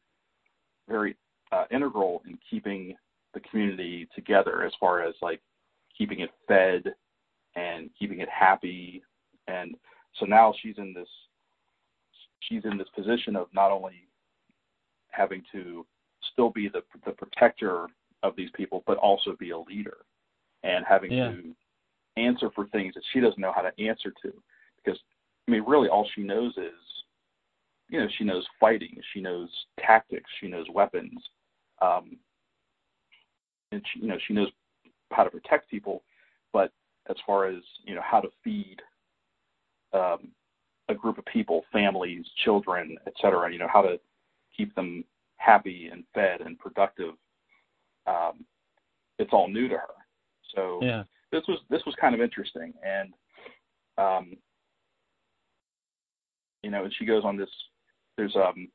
very uh, integral in keeping the community together as far as like keeping it fed and keeping it happy and so now she's in this she's in this position of not only having to still be the the protector of these people but also be a leader and having Yeah. to answer for things that she doesn't know how to answer to because I mean really all she knows is you know she knows fighting she knows tactics she knows weapons um and she you know she knows how to protect people but as far as you know how to feed um a group of people families children et cetera you know how to keep them happy and fed and productive um it's all new to her so Yeah. this was this was kind of interesting and um you know and she goes on this there's um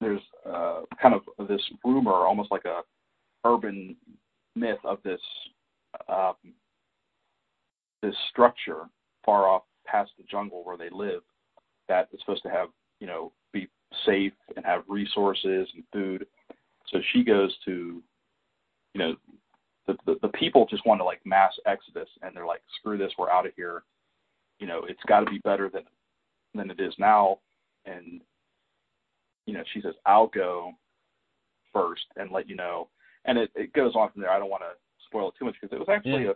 there's uh kind of this rumor almost like a urban myth of this um this structure far off past the jungle where they live that is supposed to have you know be safe and have resources and food so she goes to you know the, the the people just want to like mass exodus, and they're like, screw this, we're out of here. You know, it's got to be better than than it is now. And you know, she says, I'll go first and let you know. And it, it goes on from there. I don't want to spoil it too much because it was actually Yeah. a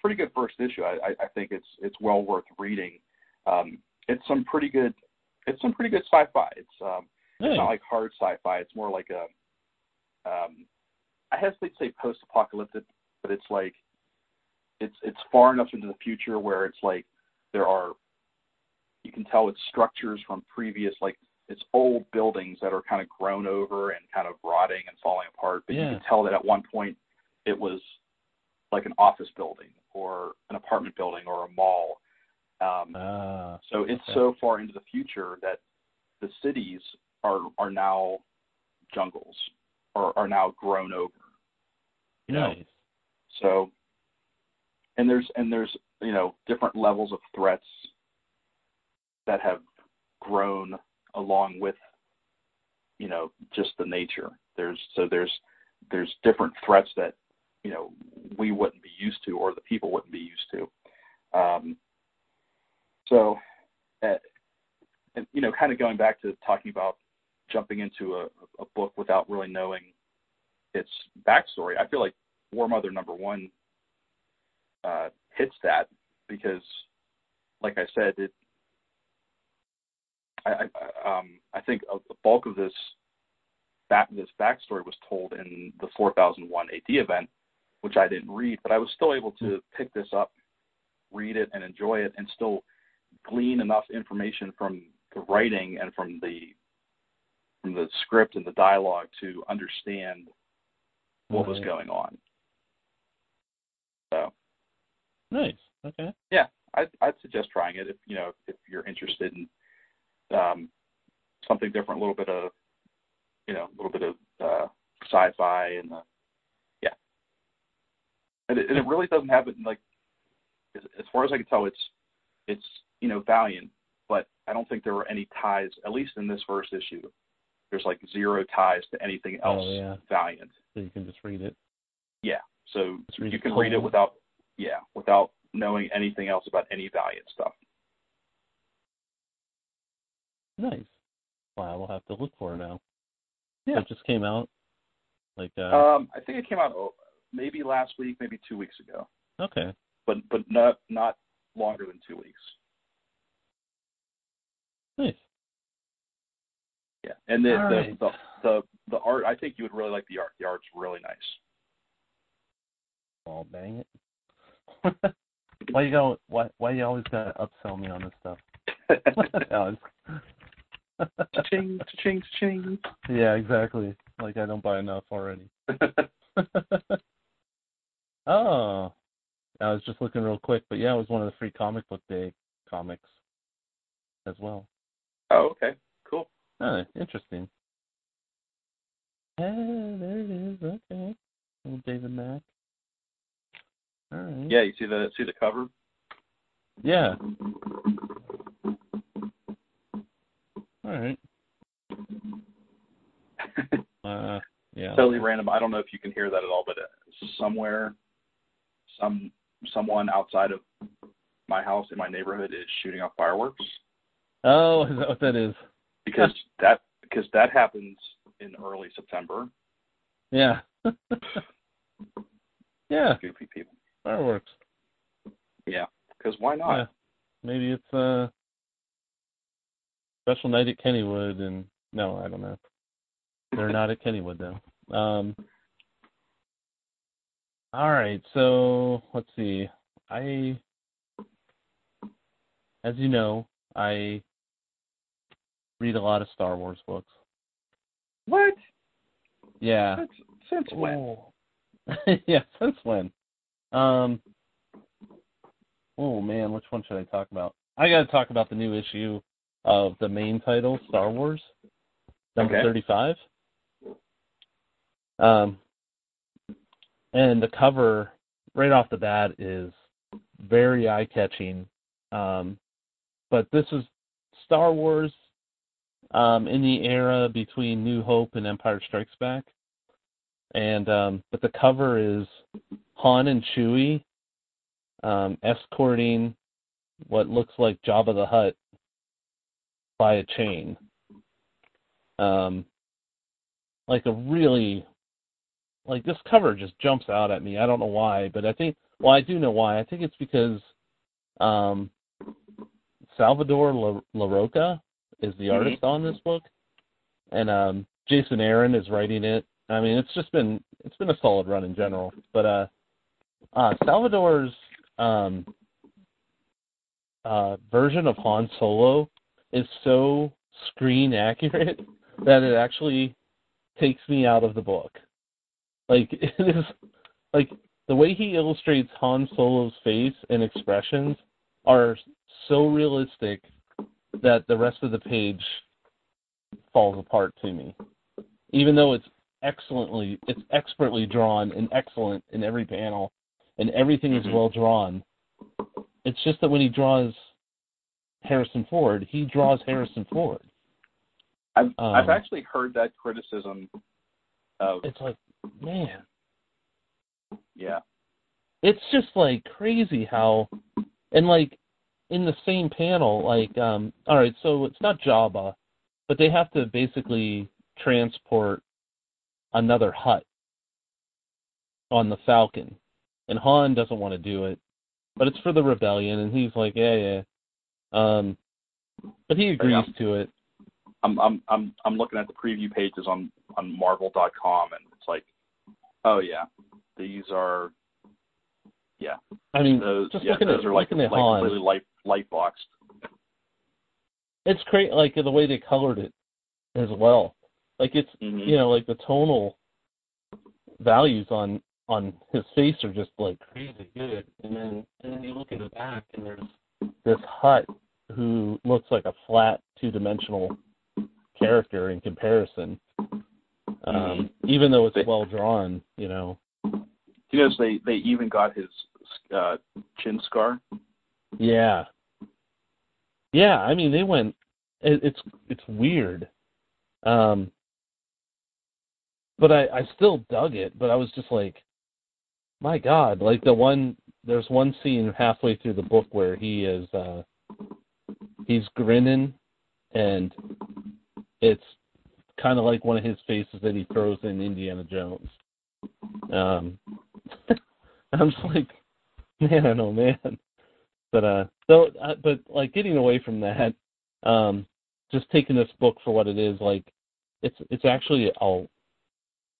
pretty good first issue. I, I, I think it's it's well worth reading. Um, it's some pretty good it's some pretty good sci-fi. It's um, Nice. it's not like hard sci-fi. It's more like a um, I hesitate to say post-apocalyptic, but it's like it's it's far enough into the future where it's like there are you can tell it's structures from previous like it's old buildings that are kind of grown over and kind of rotting and falling apart. But Yeah. you can tell that at one point it was like an office building or an apartment building or a mall. Um, Ah, so it's okay. so far into the future that the cities are are now jungles or are now grown over. You know, nice. so and there's and there's you know different levels of threats that have grown along with you know just the nature. There's so there's there's different threats that you know we wouldn't be used to or the people wouldn't be used to. Um, so, uh, and, you know, kind of going back to talking about jumping into a, a book without really knowing its backstory, I feel like War Mother number one uh, hits that because, like I said, it. I, I, um, I think a, the bulk of this back, this backstory was told in the 4001 AD event, which I didn't read, but I was still able to pick this up, read it, and enjoy it, and still glean enough information from the writing and from the from the script and the dialogue to understand what was going on. So Nice. Okay. Yeah, I'd, I'd suggest trying it if you know if you're interested in um, something different, a little bit of you know a little bit of uh, sci-fi and uh, yeah, and it, and it really doesn't have it like as, as far as I can tell, it's it's you know Valiant, but I don't think there were any ties, at least in this first issue. There's like zero ties to anything Oh, else yeah. Valiant. So you can just read it. Yeah, so you can read it without yeah without knowing anything else about any Valiant stuff. Nice. Wow, we'll have to look for it now. Yeah. So it just came out. Like uh Um, I think it came out oh, maybe last week, maybe two weeks ago, okay. but but not not longer than two weeks. Nice. Yeah, and the the, right. the the the art. I think you would really like the art. The art's really nice. Oh dang it. why you go why why you always gotta upsell me on this stuff? No, it's- ching ching ching. yeah, exactly. Like I don't buy enough already. oh. I was just looking real quick, but yeah, it was one of the free comic book day comics as well. oh, okay, cool. Oh, interesting. Yeah, there it is. Okay. Little David Mack. All right. Yeah, you see the see the cover. Yeah. All right. Uh, yeah. totally random. I don't know if you can hear that at all, but uh, somewhere, some someone outside of my house in my neighborhood is shooting off fireworks Oh, is that what that is? because that because that happens in early September. Yeah. yeah. Goofy people. Fireworks. Yeah, because why not? Yeah. Maybe it's a special night at Kennywood, and no, I don't know. They're not at Kennywood though. Um. All right, so let's see. I, as you know, I read a lot of Star Wars books. What? Yeah. Since, since when? Oh. yeah, since when? Um. Oh man, which one should I talk about? I got to talk about the new issue of the main title, Star Wars, number Okay. thirty-five. Um, and the cover right off the bat is very eye-catching. Um, but this is Star Wars um, in the era between New Hope and Empire Strikes Back. and um, but the cover is Han and Chewie um, escorting what looks like Jabba the Hutt by a chain. Um, like a really like this cover just jumps out at me. I don't know why, but I think well I do know why. I think it's because um, Salvador La, Larroca is the Mhm. artist on this book, and um, Jason Aaron is writing it. I mean, it's just been it's been a solid run in general. But uh, uh, Salvador's um, uh, version of Han Solo is so screen accurate that it actually takes me out of the book. Like it is like the way he illustrates Han Solo's face and expressions are so realistic that the rest of the page falls apart to me. Even though it's excellently it's expertly drawn and excellent in every panel and everything is Mhm. well drawn. It's just that when he draws Harrison Ford, he draws Harrison Ford. I've Um, I've actually heard that criticism of It's like, man, yeah. it's just like crazy how and like in the same panel like um all right so it's not jabba but they have to basically transport another Hutt on the falcon and han doesn't want to do it but it's for the rebellion and he's like yeah yeah um but he agrees Yeah. to it I'm I'm I'm I'm looking at the preview pages on on Marvel.com and it's like, oh yeah, these are yeah i mean those just yeah looking those at are like, looking at like han completely light light boxed. it's great like the way they colored it as well like it's Mhm. you know, like the tonal values on on his face are just like crazy good. And then and then you look at the back and there's this Hutt who looks like a flat two dimensional character in comparison. Um, even though it's well drawn, you know. You notice they they even got his uh, chin scar. Yeah. Yeah, I mean they went it, it's it's weird. Um but I I still dug it, but I was just like my god, like the one there's one scene halfway through the book where he is uh he's grinning and it's kind of like one of his faces that he throws in Indiana Jones. Um I'm just like man, oh man. But uh so uh, but like getting away from that um just taking this book for what it is like it's it's actually a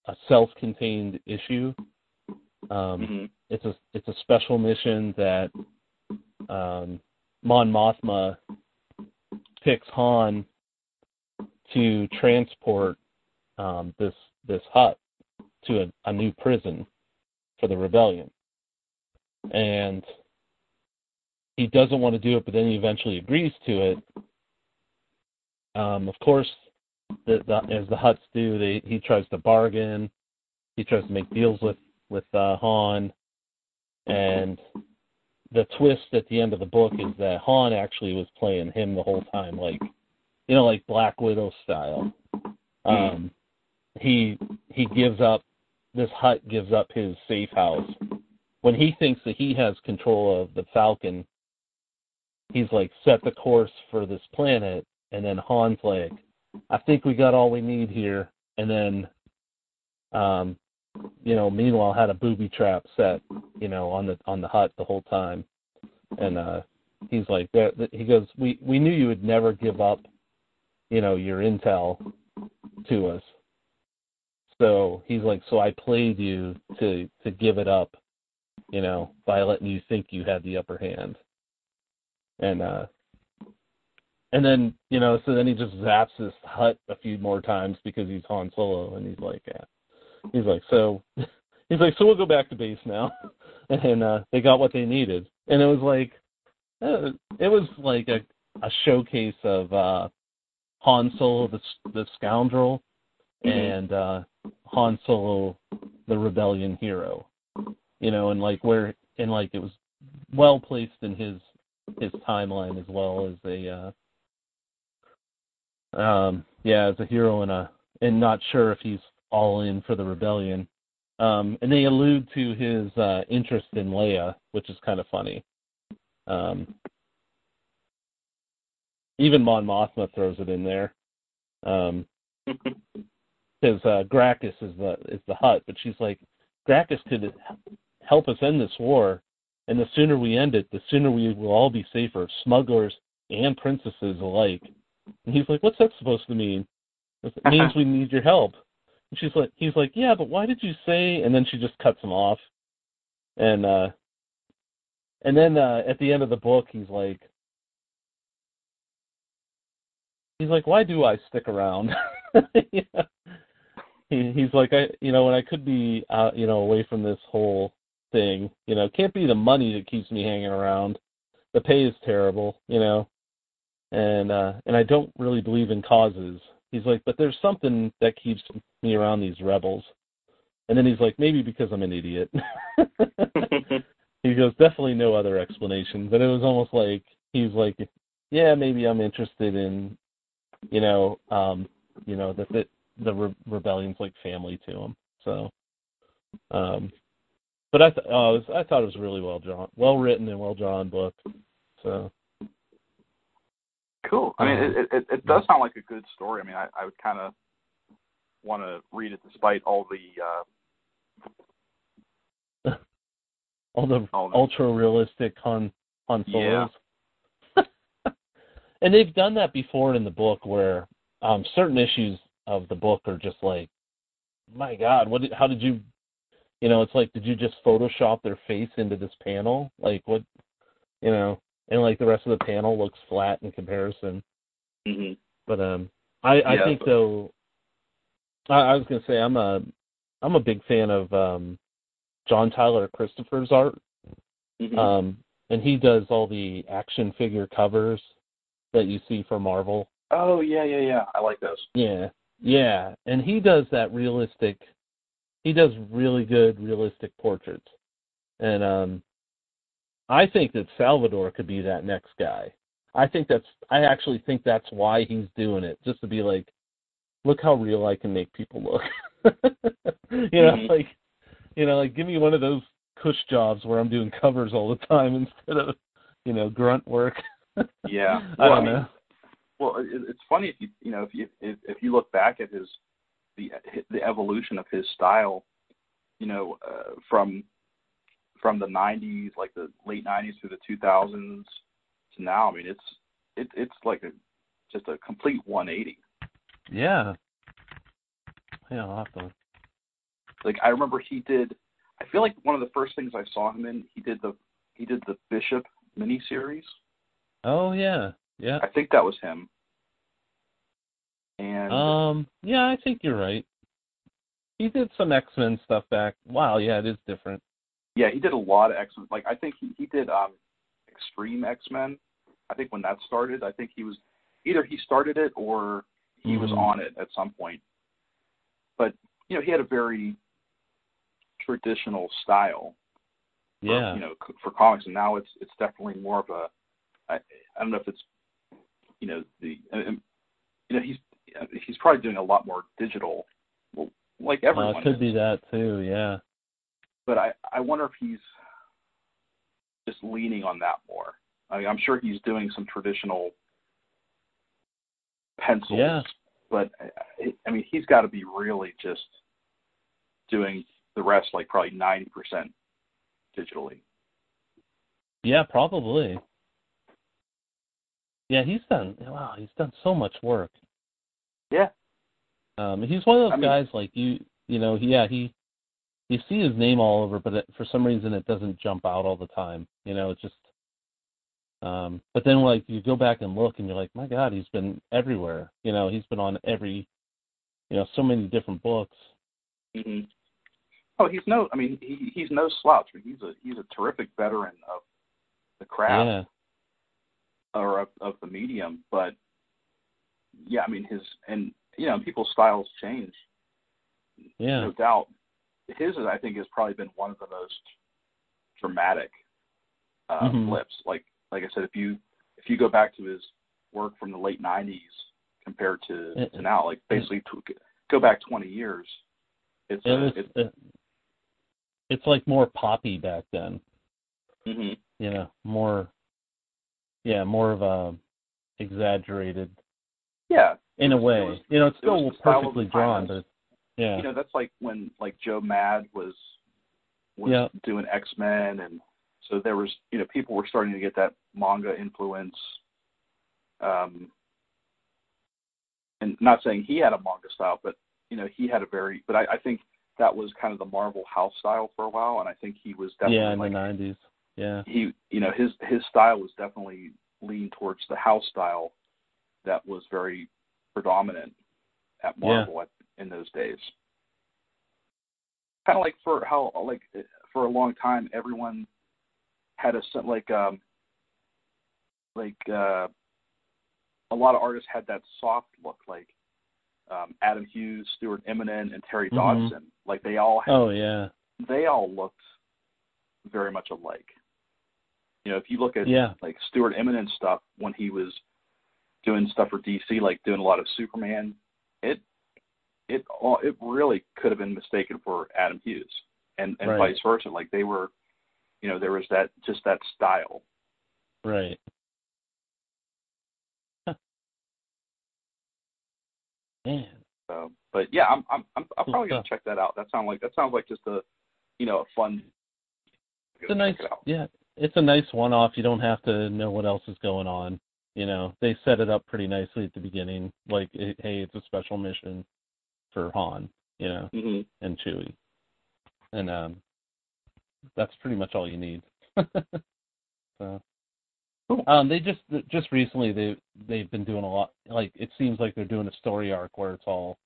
a self-contained issue um Mhm. it's a it's a special mission that um Mon Mothma picks Han to transport um this this Hutt to a, a new prison for the rebellion. And he doesn't want to do it, but then he eventually agrees to it. Um, of course, the, the, as the Hutts do, they, he tries to bargain. He tries to make deals with with uh, Han, and the twist at the end of the book is that Han actually was playing him the whole time, like you know, like Black Widow style. Um, he he gives up this Hutt gives up his safe house when he thinks that he has control of the Falcon. He's like set the course for this planet, and then Han's like, "I think we got all we need here," and then, um, you know, meanwhile had a booby trap set, you know, on the on the Hutt the whole time, and uh, he's like, he goes, "We we knew you would never give up, you know, your intel to us." So he's like, so I played you to to give it up, you know, by letting you think you had the upper hand. And uh and then, you know, so then he just zaps his Hutt a few more times because he's Han Solo and he's like, yeah. He's like, so he's like, so we'll go back to base now. And uh they got what they needed. And it was like uh, it was like a a showcase of uh Han Solo the the scoundrel Mhm. and uh Han Solo the rebellion hero. You know, and like where and like it was well placed in his his timeline as well as a uh um yeah, as a hero and a and not sure if he's all in for the rebellion. Um, and they allude to his uh, interest in Leia, which is kind of funny. Um, even Mon Mothma throws it in there. Um, because uh, Grakkus is the is the Hutt, but she's like, Grakkus could help us end this war, and the sooner we end it, the sooner we will all be safer, smugglers and princesses alike. And he's like, what's that supposed to mean? It means we need your help. And she's like, he's like, yeah, but why did you say? And then she just cuts him off, and uh, and then uh, at the end of the book, he's like, he's like, why do I stick around? yeah. he, he's like, I, you know, when I could be, uh, you know, away from this whole thing, you know, can't be the money that keeps me hanging around. The pay is terrible, you know, and uh, and I don't really believe in causes. He's like, but there's something that keeps me around these rebels. And then he's like, maybe because I'm an idiot. he goes, definitely no other explanation. But it was almost like he's like, yeah, maybe I'm interested in you know, um, you know that the, the re- rebellion's like family to him. So, um, but I th- oh, was, I thought it was really well drawn, well written and well drawn book. So. Cool. I mean, um, it, it it does sound like a good story. I mean, I, I would kind of want to read it despite all the uh, all the, all the ultra realistic Han Han Solos. Yeah and they've done that before in the book where um certain issues of the book are just like my god what did, how did you you know it's like did you just photoshop their face into this panel like what you know and like the rest of the panel looks flat in comparison mm-hmm. but um i i yeah, think but... though I, I was going to say i'm a i'm a big fan of um john tyler christopher's art mm-hmm. um and he does all the action figure covers that you see for Marvel. Oh yeah, yeah, yeah. I like those. Yeah, yeah, and he does that realistic. He does really good realistic portraits, and um, I think that Salvador could be that next guy. I think that's. I actually think that's why he's doing it, just to be like, look how real I can make people look. you know, mm-hmm. like, you know, like give me one of those cush jobs where I'm doing covers all the time instead of, you know, grunt work yeah, I don't mean, know. Well, it, it's funny if you you know if you if, if you look back at his the the evolution of his style, you know, uh, from from the '90s, like the late '90s through the 2000s to now. I mean, it's it, it's like a just a complete 180. Yeah. Yeah, I'll have to. Like I remember he did. I feel like one of the first things I saw him in, he did the he did the Bishop miniseries. Oh yeah, yeah. I think that was him. And um, yeah, I think you're right. He did some X Men stuff back. Wow, yeah, it is different. Yeah, he did a lot of X Men. Like I think he he did um Extreme X Men. I think when that started, I think he was either he started it or he mm-hmm. was on it at some point. But you know, he had a very traditional style. For, yeah. You know, for comics, and now it's it's definitely more of a I, I don't know if it's you know the um, you know he's he's probably doing a lot more digital, like everyone. Uh, it could is. be that too, yeah. But I I wonder if he's just leaning on that more. I mean, I'm sure he's doing some traditional pencils, yeah. but I, I mean he's got to be really just doing the rest, like probably ninety percent digitally. Yeah, probably. Yeah, he's done. Wow, he's done so much work. Yeah. Um, he's one of those I mean, guys like you. You know, yeah, he. You see his name all over, but it, for some reason it doesn't jump out all the time. You know, it's just. Um, but then like you go back and look, and you're like, my God, he's been everywhere. You know, he's been on every. You know, so many different books. Mm-hmm. Oh, he's no. I mean, he, he's no slouch. I mean, he's a he's a terrific veteran of the craft. Yeah or of, of the medium. But yeah, I mean his and you know people's styles change. Yeah, no doubt. His, I think, has probably been one of the most dramatic uh, mm-hmm. flips. Like like I said, if you if you go back to his work from the late '90s compared to, it, to now, like basically to go back 20 years, it's it was, it's, uh, it's like more poppy back then. hmm You know, more. Yeah, more of a exaggerated Yeah, in It a way. was- you know, it's still perfectly drawn, but yeah, you know that's like when like Joe Mad was was Yeah. doing X Men, and so there was you know people were starting to get that manga influence. Um, and not saying he had a manga style, but you know he had a very. But I, I think that was kind of the Marvel house style for a while, and I think he was definitely yeah, in like the nineties. Yeah, he you know his his style was definitely leaned towards the house style that was very predominant at Yeah. Marvel at, in those days. Kind of like for how like for a long time everyone had a like um like uh a lot of artists had that soft look like um Adam Hughes, Stuart Immonen and Terry Mhm. Dodson. Like they all had Oh yeah, they all looked very much alike. You know, if you look at yeah, like Stuart Immonen stuff when he was doing stuff for DC, like doing a lot of Superman, it it all it really could have been mistaken for Adam Hughes, and and Right. vice versa. Like they were, you know, there was that just that style. right. Huh. Man, So, but yeah, I'm I'm I'm, I'm probably gonna check that out. That sounds like that sounds like just a, you know, a fun. it's a nice, it yeah, it's a nice one-off. You don't have to know what else is going on. You know, they set it up pretty nicely at the beginning. Like, hey, it's a special mission for Han. You know, hmm and Chewie, and um, that's pretty much all you need. so, Cool. um, they just just recently they they've been doing a lot. Like, it seems like they're doing a story arc where it's all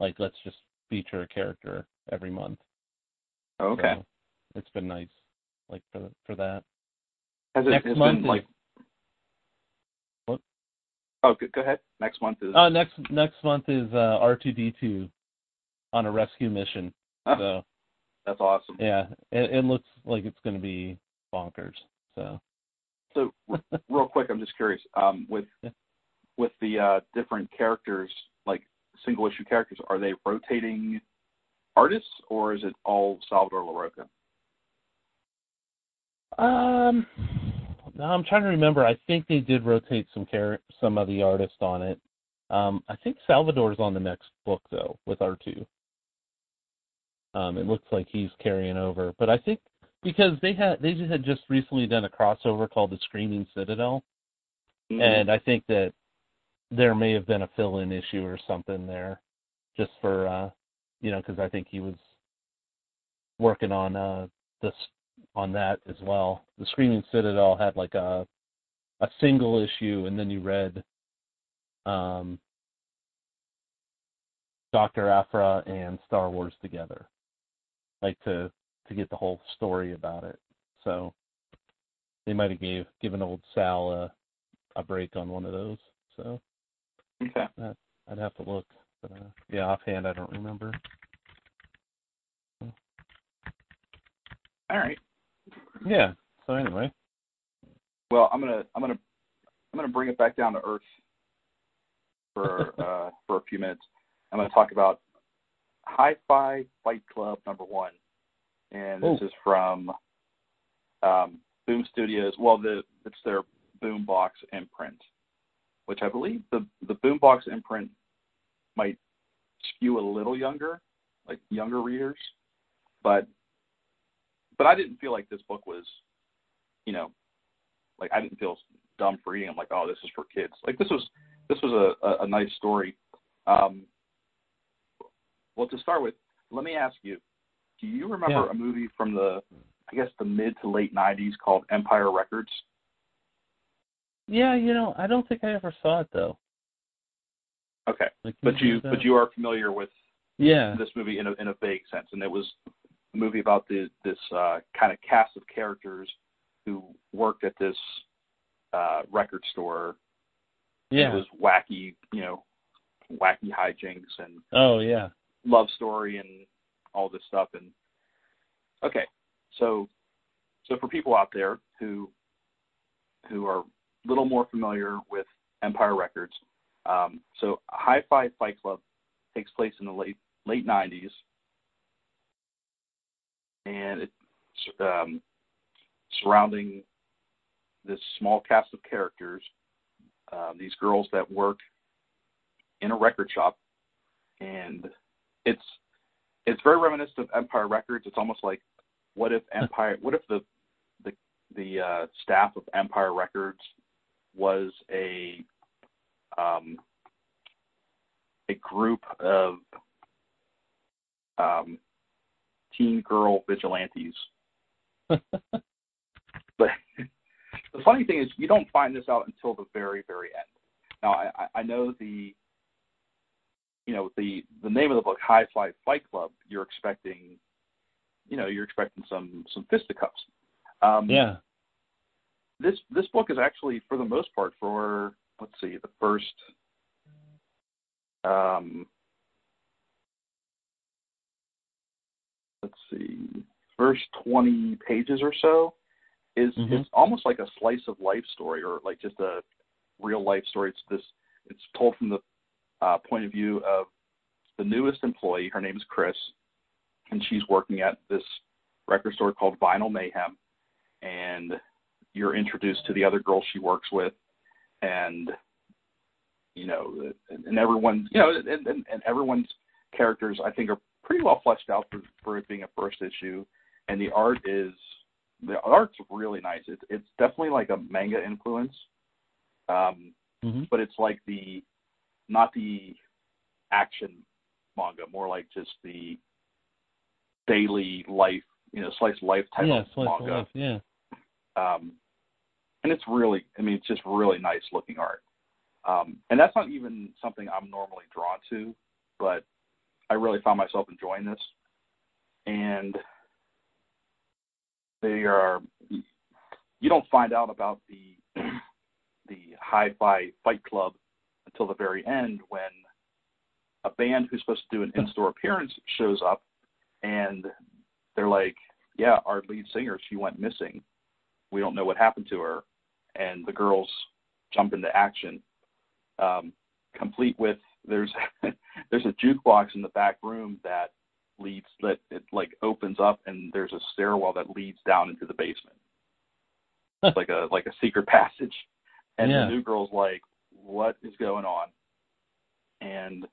like let's just feature a character every month. Okay. So it's been nice, like for for that. Has it Next has month been like? Oh, go, go ahead. Next month is. Uh, next next month is uh, R2D2 on a rescue mission. So That's awesome. yeah, it, it looks like it's going to be bonkers. So So r- real quick, I'm just curious. Um, with Yeah. with the uh, different characters, like single issue characters, are they rotating artists or is it all Salvador Larroca? um, I'm trying to remember. I think they did rotate some char- some of the artists on it. Um, I think Salvador's on the next book though with R2. Um, it looks like he's carrying over, but I think because they had they just had just recently done a crossover called the Screaming Citadel, Mhm. and I think that there may have been a fill-in issue or something there, just for uh, you know, because I think he was working on uh this on that as well. The Screaming Citadel had like a a single issue, and then you read um Doctor Aphra and Star Wars together, like to to get the whole story about it. So they might have gave given old Sal a a break on one of those. So okay. I'd have to look, but uh, yeah, offhand I don't remember. All right. Yeah. So anyway, Well, I'm gonna I'm gonna I'm gonna bring it back down to earth for uh, for a few minutes. I'm gonna talk about Hi-Fi Fight Club number one, and this Oh. is from um, Boom Studios. Well, the it's their Boombox imprint, which I believe the the Boombox imprint might skew a little younger, like younger readers, but but I didn't feel like this book was, you know, like I didn't feel dumb for reading. I'm like, oh, this is for kids. Like this was this was a, a, a nice story. Um, well, to start with, let me ask you: Do you remember Yeah. a movie from the, I guess, the mid to late '90s called Empire Records? yeah, you know, I don't think I ever saw it though. Okay, Like, but you but you are familiar with yeah, this movie in a in a vague sense, and it was a movie about the this uh, kind of cast of characters who worked at this uh, record store. yeah. it was wacky, you know, wacky hijinks and Oh yeah, love story and all this stuff. And okay, so so for people out there who who are a little more familiar with Empire Records, um, so Hi-Fi Fight Club takes place in the late late '90s, and it's um, surrounding this small cast of characters. Uh, these girls that work in a record shop, and it's it's very reminiscent of Empire Records. It's almost like what if Empire, what if the the the uh, staff of Empire Records was a um, a group of um, teen girl vigilantes. but the funny thing is, you don't find this out until the very, very end. Now, I, I know the, you know, the the name of the book, Hi-Fi Fight Club. You're expecting, you know, you're expecting some some fisticuffs. Um, yeah. This this book is actually, for the most part, for let's see, the first um, let's see, first 20 pages or so is Mhm. it's almost like a slice of life story or like just a real life story. It's this it's told from the uh, point of view of the newest employee. Her name is Chris, and she's working at this record store called Vinyl Mayhem. And you're introduced to the other girls she works with, and you know, and everyone, you know, and, and, and everyone's characters I think are pretty well fleshed out for, for it being a first issue, and the art is the art's really nice. It's it's definitely like a manga influence, um, hmm but it's like the not the action manga, more like just the daily life, you know, slice of life type Yeah, of manga. life. Yeah. Um, and it's really, I mean, it's just really nice looking art. Um, and that's not even something I'm normally drawn to, but I really found myself enjoying this. And they are, you don't find out about the the Hi-Fi Fight Club until the very end when a band who's supposed to do an in-store appearance shows up, and they're like, "Yeah, our lead singer, she went missing. We don't know what happened to her." And the girls jump into action, um, complete with there's there's a jukebox in the back room that leads that it like opens up and there's a stairwell that leads down into the basement. It's like a like a secret passage. And Yeah. the new girl's like, What is going on? And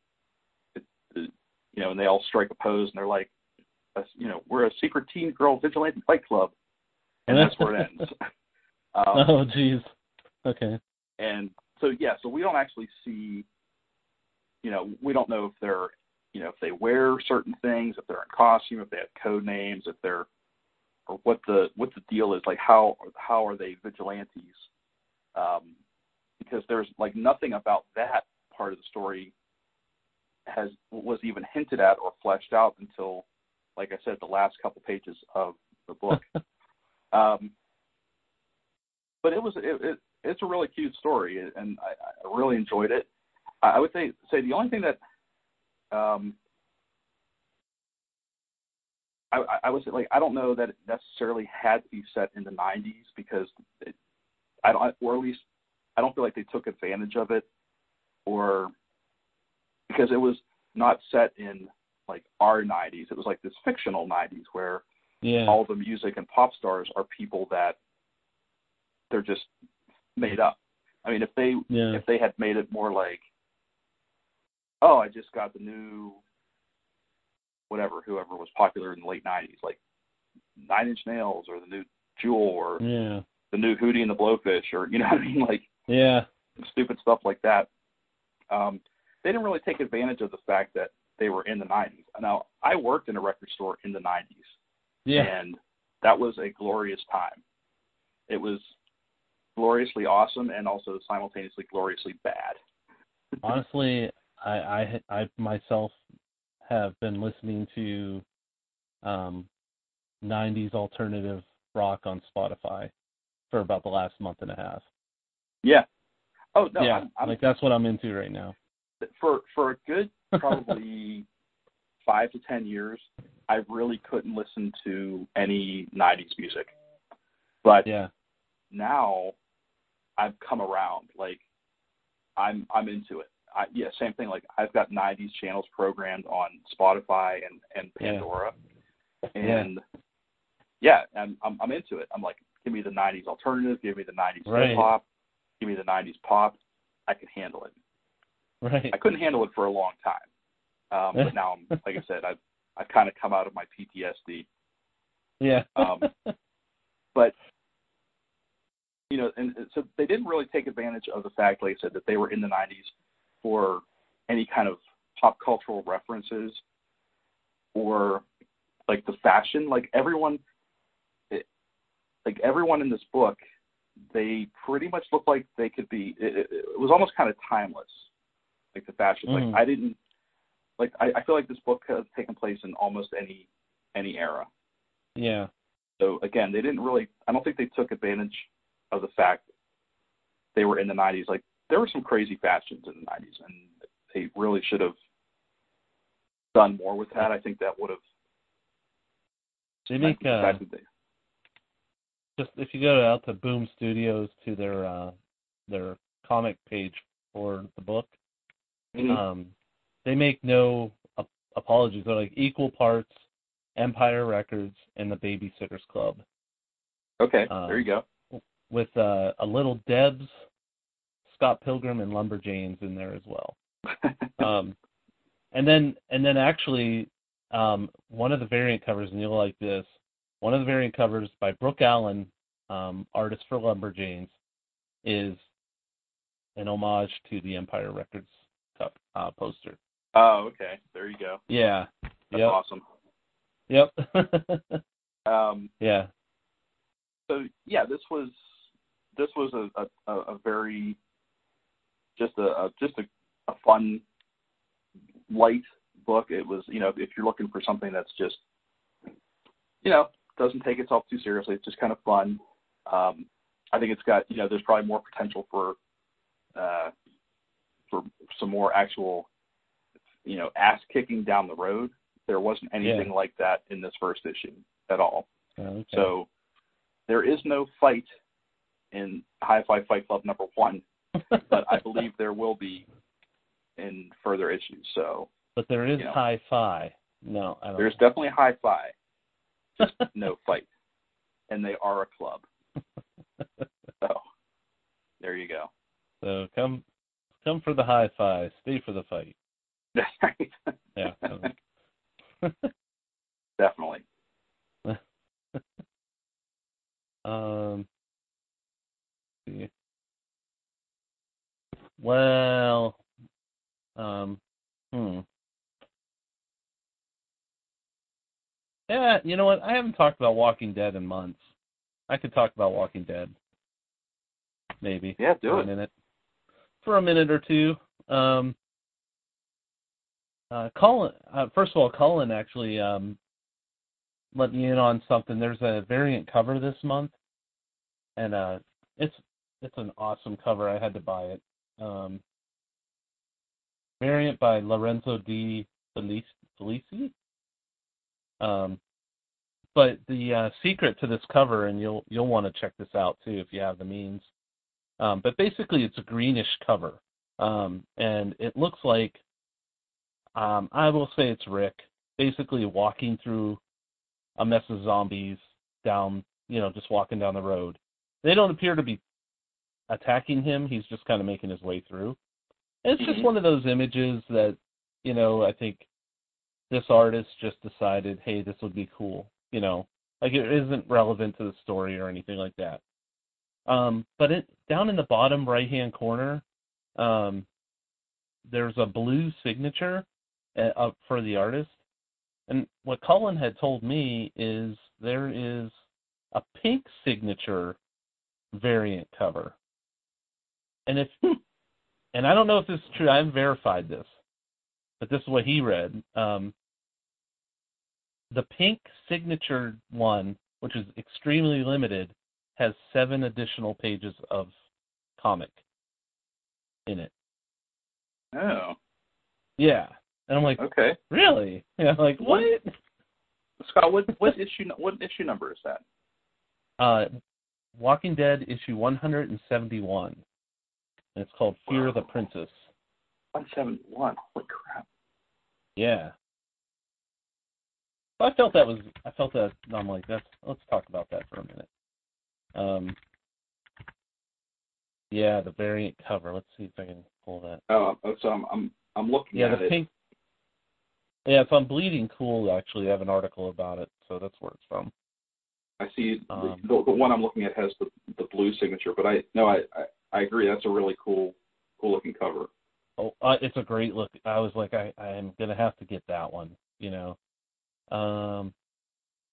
it, it, you know, and they all strike a pose and they're like you know, we're a secret teen girl vigilante fight club. And that's where it ends. um, oh, jeez. Okay. and so yeah, so we don't actually see you know, we don't know if they're you know, if they wear certain things, if they're in costume, if they have code names, if they're or what the what the deal is, like how how are they vigilantes? Um, because there's like nothing about that part of the story has was even hinted at or fleshed out until, like I said, the last couple pages of the book. um, but it was it, it it's a really cute story, and I, I really enjoyed it. I would say say the only thing that um, I, I- I would say like I don't know that it necessarily had to be set in the '90s because it, I don't, or at least I don't feel like they took advantage of it, or because it was not set in like our '90s. It was like this fictional '90s where Yeah. all the music and pop stars are people that they're just made up. I mean, if they Yeah. if they had made it more like, oh, I just got the new whatever, whoever was popular in the late '90s, like Nine Inch Nails or the new Jewel or Yeah. the new Hootie and the Blowfish or you know what I mean, like Yeah. stupid stuff like that. Um, they didn't really take advantage of the fact that they were in the '90s. Now, I worked in a record store in the '90s Yeah. and that was a glorious time. It was gloriously awesome and also simultaneously gloriously bad. Honestly, I, I I myself have been listening to um 90s alternative rock on Spotify for about the last month and a half. Yeah. Oh no, yeah, I'm, I'm, like that's what I'm into right now. for for a good probably five to ten years, I really couldn't listen to any '90s music. But Yeah. now, I've come around. Like, I'm I'm into it. I, yeah, same thing. Like, I've got '90s channels programmed on Spotify and and Pandora, Yeah. and yeah, and I'm I'm into it. I'm like, give me the '90s alternative, give me the '90s Right. hip hop, give me the '90s pop. I can handle it. Right. I couldn't handle it for a long time, um, but now I'm like I said, I've I've kind of come out of my PTSD. Yeah. Um, but you know, and and so they didn't really take advantage of the fact, like I said, that they were in the '90s for any kind of pop cultural references or like the fashion. Like everyone, it, like everyone in this book, they pretty much look like they could be. It, it, was almost kind of timeless, like the fashion. Mhm. Like I didn't like. I, I feel like this book has taken place in almost any any era. yeah. So again, they didn't really. I don't think they took advantage of the fact they were in the '90s. Like there were some crazy fashions in the '90s, and they really should have done more with that. I think that would have. They make the uh, they- just if you go out to Boom Studios to their uh their comic page for the book, Mhm. um, they make no ap- apologies. They're like equal parts Empire Records and the Babysitters Club okay, um, there you go. with uh, a little Debs, Scott Pilgrim, and Lumberjanes in there as well. Um, and then and then actually um, one of the variant covers, and you'll like this. One of the variant covers by Brooke Allen, um, artist for Lumberjanes, is an homage to the Empire Records cup, uh, poster. oh, okay, there you go. Yeah. That's yep. awesome. Yep. Um, yeah. so yeah, this was this was a a, a very just a, a just a, a fun light book. It was you know if you're looking for something that's just you know doesn't take itself too seriously, it's just kind of fun. Um, I think it's got you know there's probably more potential for uh, for some more actual you know ass kicking down the road. There wasn't anything Yeah. like that in this first issue at all. Okay. So there is no fight in Hi-Fi Fight Club number one, but I believe there will be in further issues. So but there is you know. high fi. No, I don't. there's definitely High Five, just no fight, and they are a club. So there you go. So come, come for the high fi. Stay for the fight. That's right. Yeah. definitely. um. see. Well. Um. Hmm. Yeah, you know what? I haven't talked about Walking Dead in months. I could talk about Walking Dead. Maybe. Yeah, do for it. a minute. For a minute or two. Um, uh, Colin, uh, first of all, Colin actually um, let me in on something. There's a variant cover this month, and uh, it's it's an awesome cover. I had to buy it. Um, variant by Lorenzo De Felici. Um, but the uh, secret to this cover, and you'll you'll want to check this out too if you have the means. Um, but basically, it's a greenish cover, um, and it looks like um, I will say it's Rick, basically walking through a mess of zombies down, you know, just walking down the road. They don't appear to be attacking him. He's just kind of making his way through. And it's just Mhm. one of those images that, you know, I think this artist just decided, hey, this would be cool. You know, like it isn't relevant to the story or anything like that. Um, but it down in the bottom right hand corner, um, there's a blue signature uh, up for the artist. And what Colin had told me is there is a pink signature variant cover. And if and I don't know if this is true, I haven't verified this, but this is what he read. Um, the pink signature one, which is extremely limited, has seven additional pages of comic in it. Oh, Yeah. And I'm like, okay. really? Yeah, like what? Scott, what what issue what issue number is that? Uh, Walking Dead issue 171. And it's called Fear of the Princess. One seven one. Holy crap! Yeah. I felt that was I felt that I'm like that's let's talk about that for a minute. Um, yeah, the variant cover. Let's see if I can pull that. Oh, so I'm I'm I'm looking Yeah, at the it. pink. Yeah, it's on Bleeding Cool. Actually, I have an article about it, so that's where it's from. I see the- Um, the, the one I'm looking at has the the blue signature, but I no I, I agree that's a really cool cool looking cover. Oh, uh, it's a great look. I was like, I I'm gonna have to get that one. You know. Um,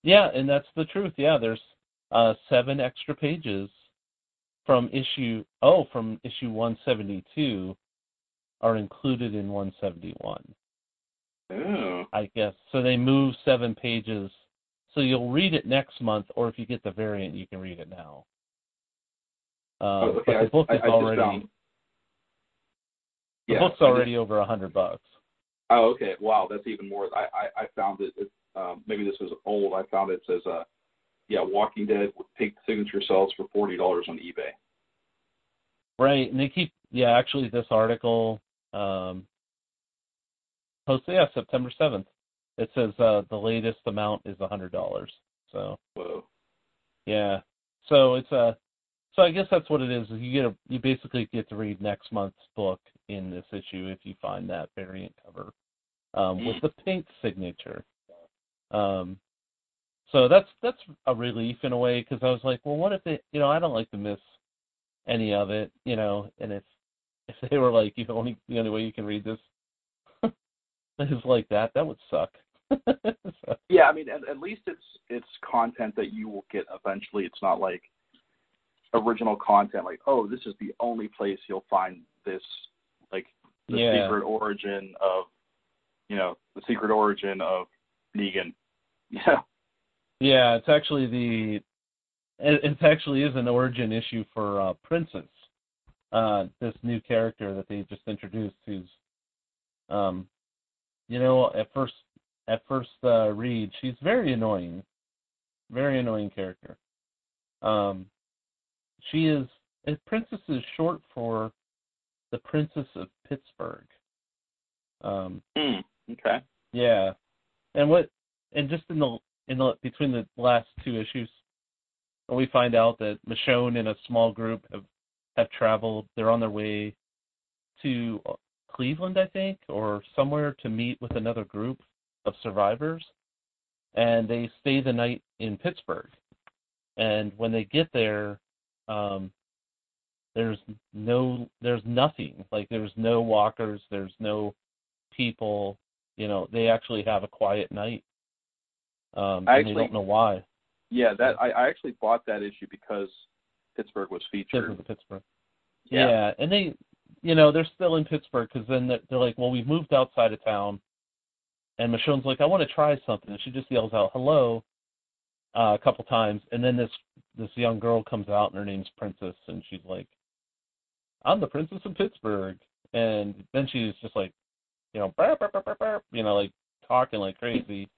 yeah, and that's the truth. Yeah, there's uh seven extra pages from issue oh from issue 172 are included in 171. Oh, I guess. So they move seven pages. So you'll read it next month, or if you get the variant, you can read it now. Oh, okay. but the book I, I, is I just already the Yeah, book's I already over a hundred bucks. Oh, okay. Wow, that's even more. I I, I found it. it um, maybe this was old. I found it says, uh, yeah, Walking Dead with pink signature sells for forty dollars on eBay. Right, and they keep yeah. Actually, this article um, posted yeah September seventh. It says uh, the latest amount is a hundred dollars. So Whoa. yeah, so it's a so I guess that's what it is. is You get a you basically get to read next month's book in this issue if you find that variant cover um, with the pink signature. Um, so that's that's a relief in a way because I was like, well, what if it? You know, I don't like to miss any of it. You know, and if if they were like, you only the only way you can read this is like that, that would suck. so, Yeah, I mean, at, at least it's it's content that you will get eventually. It's not like original content, like oh, this is the only place you'll find this, like the yeah, secret origin of, you know, the secret origin of Negan. Yeah. yeah. It's actually the it, actually is an origin issue for uh, Princess, uh, this new character that they just introduced, who's, um, you know, at first at first uh, read, she's very annoying, very annoying character. Um, she is and Princess is short for the Princess of Pittsburgh. Um, Hmm. Okay. yeah, and what and just in the in the between the last two issues, we find out that Michonne and a small group have have traveled. They're on their way to Cleveland, I think, or somewhere to meet with another group of survivors, and they stay the night in Pittsburgh. And when they get there, um, there's no, there's nothing. Like there's no walkers, there's no people. You know, they actually have a quiet night. Um, I and they actually- don't know why. Yeah, that I, I actually bought that issue because Pittsburgh was featured. of the Pittsburgh. Yeah. Yeah. and they, you know, they're still in Pittsburgh because then they're, they're like, well, we've moved outside of town, and Michonne's like, I want to try something, and she just yells out hello uh, a couple times, and then this this young girl comes out, and her name's Princess, and she's like, I'm the Princess of Pittsburgh, and then she's just like, you know, burp, burp, burp, burp, burp, you know, like talking like crazy,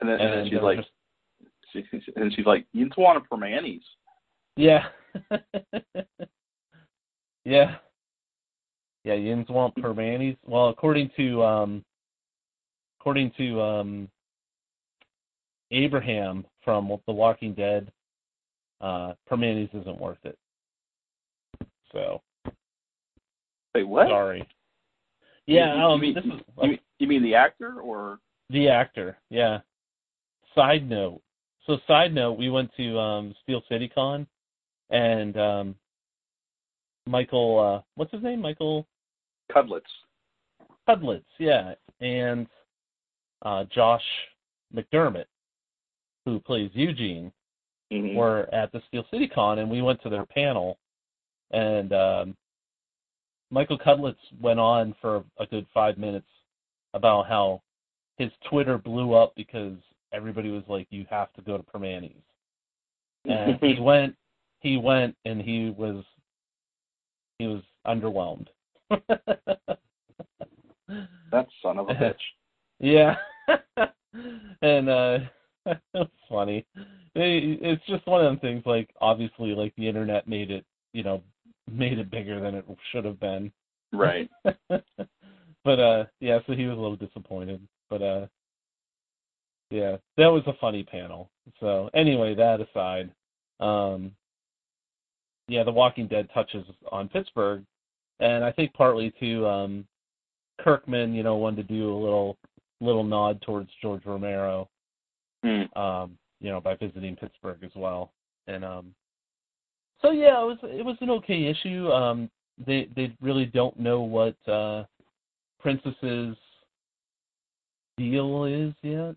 And then, and then and she's like, just, she, and she's like, you just want for Manny's. Yeah. yeah. Yeah, Yin's want Primanti's. Well, according to um according to um Abraham from The Walking Dead, uh Primanti's isn't worth it. So Wait, what? sorry. Yeah, you, you mean, this is you, mean- you mean the actor or? the actor, yeah. Side note. So side note, we went to um Steel City Con and um Michael uh what's his name? Michael Cudlets. Cudlitz, yeah, and uh, Josh McDermitt, who plays Eugene, Mhm. were at the Steel City Con, and we went to their panel, and um, Michael Cudlitz went on for a good five minutes about how his Twitter blew up because everybody was like, "You have to go to Primanti's," and he went, he went, and he was, he was underwhelmed. that son of a bitch. Yeah. and uh it's funny. It's just one of them things like obviously like the internet made it, you know, made it bigger than it should have been. Right. but uh yeah, so he was a little disappointed. But uh yeah, that was a funny panel. So anyway, that aside, um, yeah, The Walking Dead touches on Pittsburgh, and I think partly to um, Kirkman, you know, wanted to do a little little nod towards George Romero, Mm. um, you know, by visiting Pittsburgh as well, and um, so yeah, it was it was an okay issue. Um, they they really don't know what uh, Princess's deal is yet.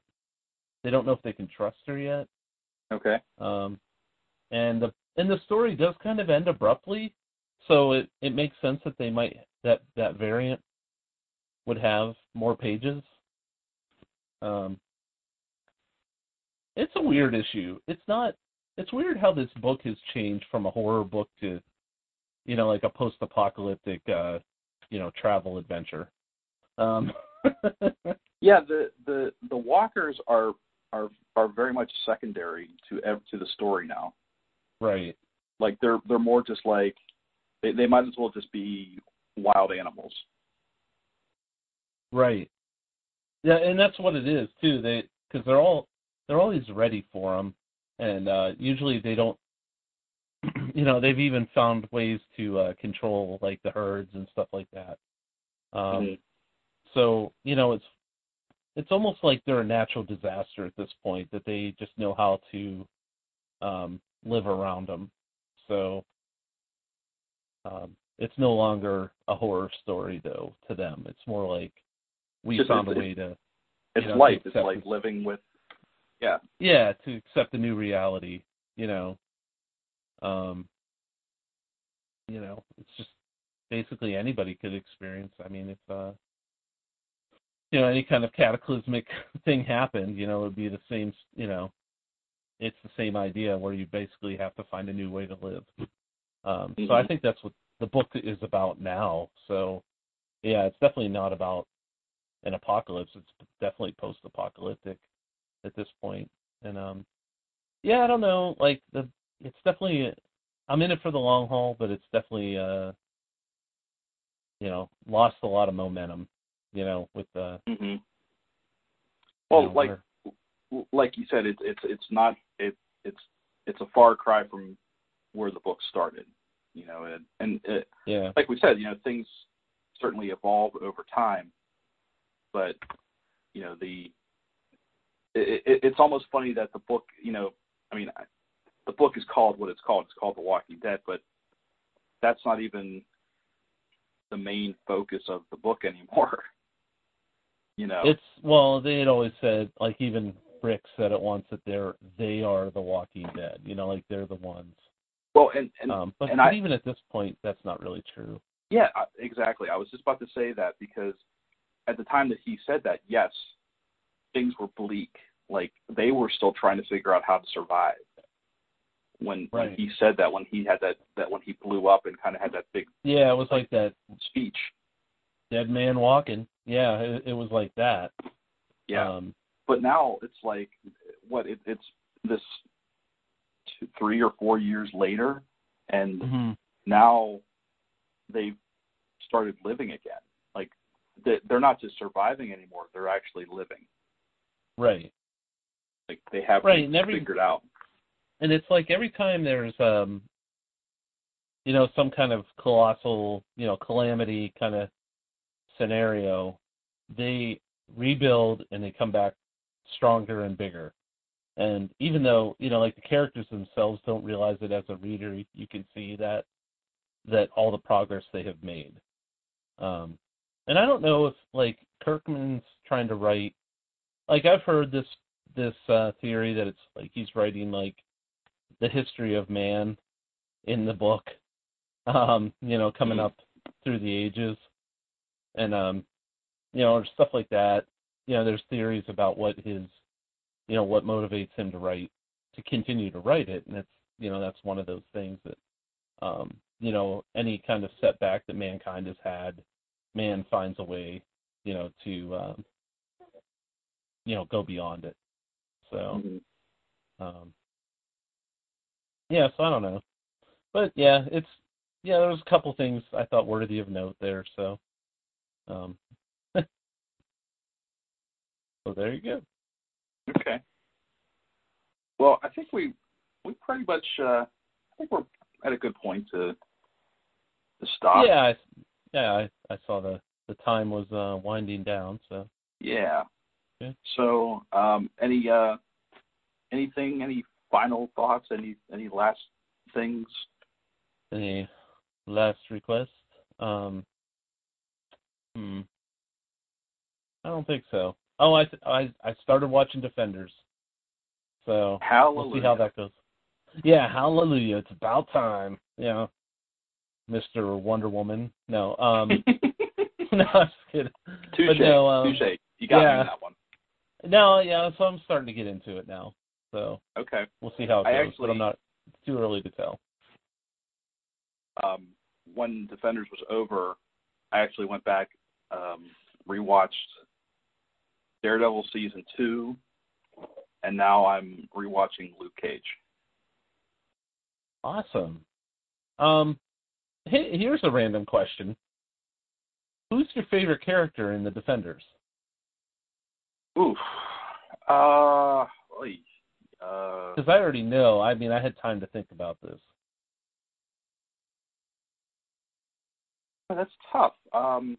They don't know if they can trust her yet. Okay. Um, and the and the story does kind of end abruptly, so it it makes sense that they might that that variant would have more pages. Um, it's a weird issue. It's not. It's weird how this book has changed from a horror book to, you know, like a post-apocalyptic, uh, you know, travel adventure. Um, Yeah, the the the walkers are are are very much secondary to to the story now. right. Like they're they're more just like they they might as well just be wild animals. Right. Yeah, and that's what it is too. They because they're all they're always ready for them, and uh, usually they don't. You know, they've even found ways to uh, control like the herds and stuff like that. Um, Mhm. So you know, it's it's almost like they're a natural disaster at this point that they just know how to um, live around them. So um, it's no longer a horror story though to them. It's more like we Just found a way to It's know, life. It's like living with. Yeah. yeah to accept the new reality. You know, um, you know, it's just basically anybody could experience. I mean, if uh, you know any kind of cataclysmic thing happened, you know, it would be the same. You know, it's the same idea where you basically have to find a new way to live. Um, So I Mhm. think that's what the book is about now. So yeah, it's definitely not about an apocalypse. It's definitely post-apocalyptic at this point. And um, yeah, I don't know. Like the, it's definitely. I'm in it for the long haul, but it's definitely uh, you know, lost a lot of momentum. You know, with the. hmm Well, you know, like where- like you said, it's it's it's not it it's it's a far cry from where the book started. You know, and and it, yeah, like we said, you know, things certainly evolve over time, but you know the it, it, it's almost funny that the book, you know, I mean, I- the book is called what it's called. It's called The Walking Dead, but that's not even the main focus of the book anymore. You know, it's well, they had always said like even Rick said it once that they're they are the Walking Dead. You know, like they're the ones. well, and and Um, but, and but I- even at this point, that's not really true. Yeah, exactly. I was just about to say that because at the time that he said that, yes, things were bleak. Like they were still trying to figure out how to survive. When, when he said that, when he had that, that when he blew up and kind of had that big Yeah, it was like that speech. dead man walking. Yeah, it, it was like that. Yeah. Um, but now it's like, what? It, it's this two, three or four years later, and mhm. now they've started living again. Like they- they're not just surviving anymore; they're actually living. Right. Like they have Right, and every- figured out. and it's like every time there's um you know some kind of colossal you know calamity kind of scenario they rebuild and they come back stronger and bigger and even though you know like the characters themselves don't realize it as a reader you can see that that all the progress they have made um and i don't know if like kirkman's trying to write like i've heard this this uh theory that it's like he's writing like the history of man in the book um you know coming Mhm. up through the ages. And um you know or stuff like that. You know there's theories about what his you know what motivates him to write to continue to write it. And it's you know that's one of those things that um you know any kind of setback that mankind has had man finds a way you know to um you know go beyond it so Mhm. um, yeah, so I don't know, but yeah, it's yeah. There was a couple things I thought worthy of note there. So, um, so there you go. Okay. Well, I think we we pretty much uh, I think we're at a good point to to stop. Yeah, I, yeah, I, I saw the the time was uh, winding down. So Yeah. So, um, any uh, anything, any final thoughts? Any any last things? any last request? Um, hmm. I don't think so. Oh, I I I started watching Defenders, so Hallelujah. we'll see how that goes. Yeah, hallelujah! It's about time. Yeah, Mister Wonder Woman. No, um, no, I'm just kidding. Touche. But no, um, Touche. You got me on that one. No, yeah, so I'm starting to get into it now. So Okay. we'll see how it I goes. actually- but I'm not. It's too early to tell. Um, when Defenders was over, I actually went back, um, rewatched Daredevil season two, and now I'm rewatching Luke Cage. Awesome. Um, here's a random question. Who's your favorite character in the Defenders? Oof. Uh, uh, Because I already know. I mean, I had time to think about this. that's tough. Um,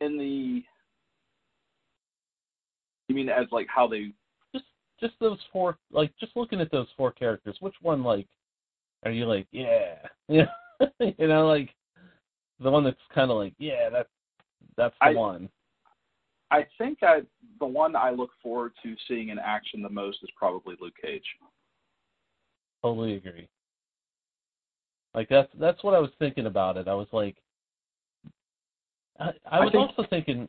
in the, you mean as like how they? Just, just those four. Like, just looking at those four characters, which one, like, are you like, yeah, yeah, you know, like the one that's kind of like, yeah, that's that's the I- one. I think I, the one I look forward to seeing in action the most is probably Luke Cage. Totally agree. Like that's that's what I was thinking about it. I was like, I, I I was think- also thinking,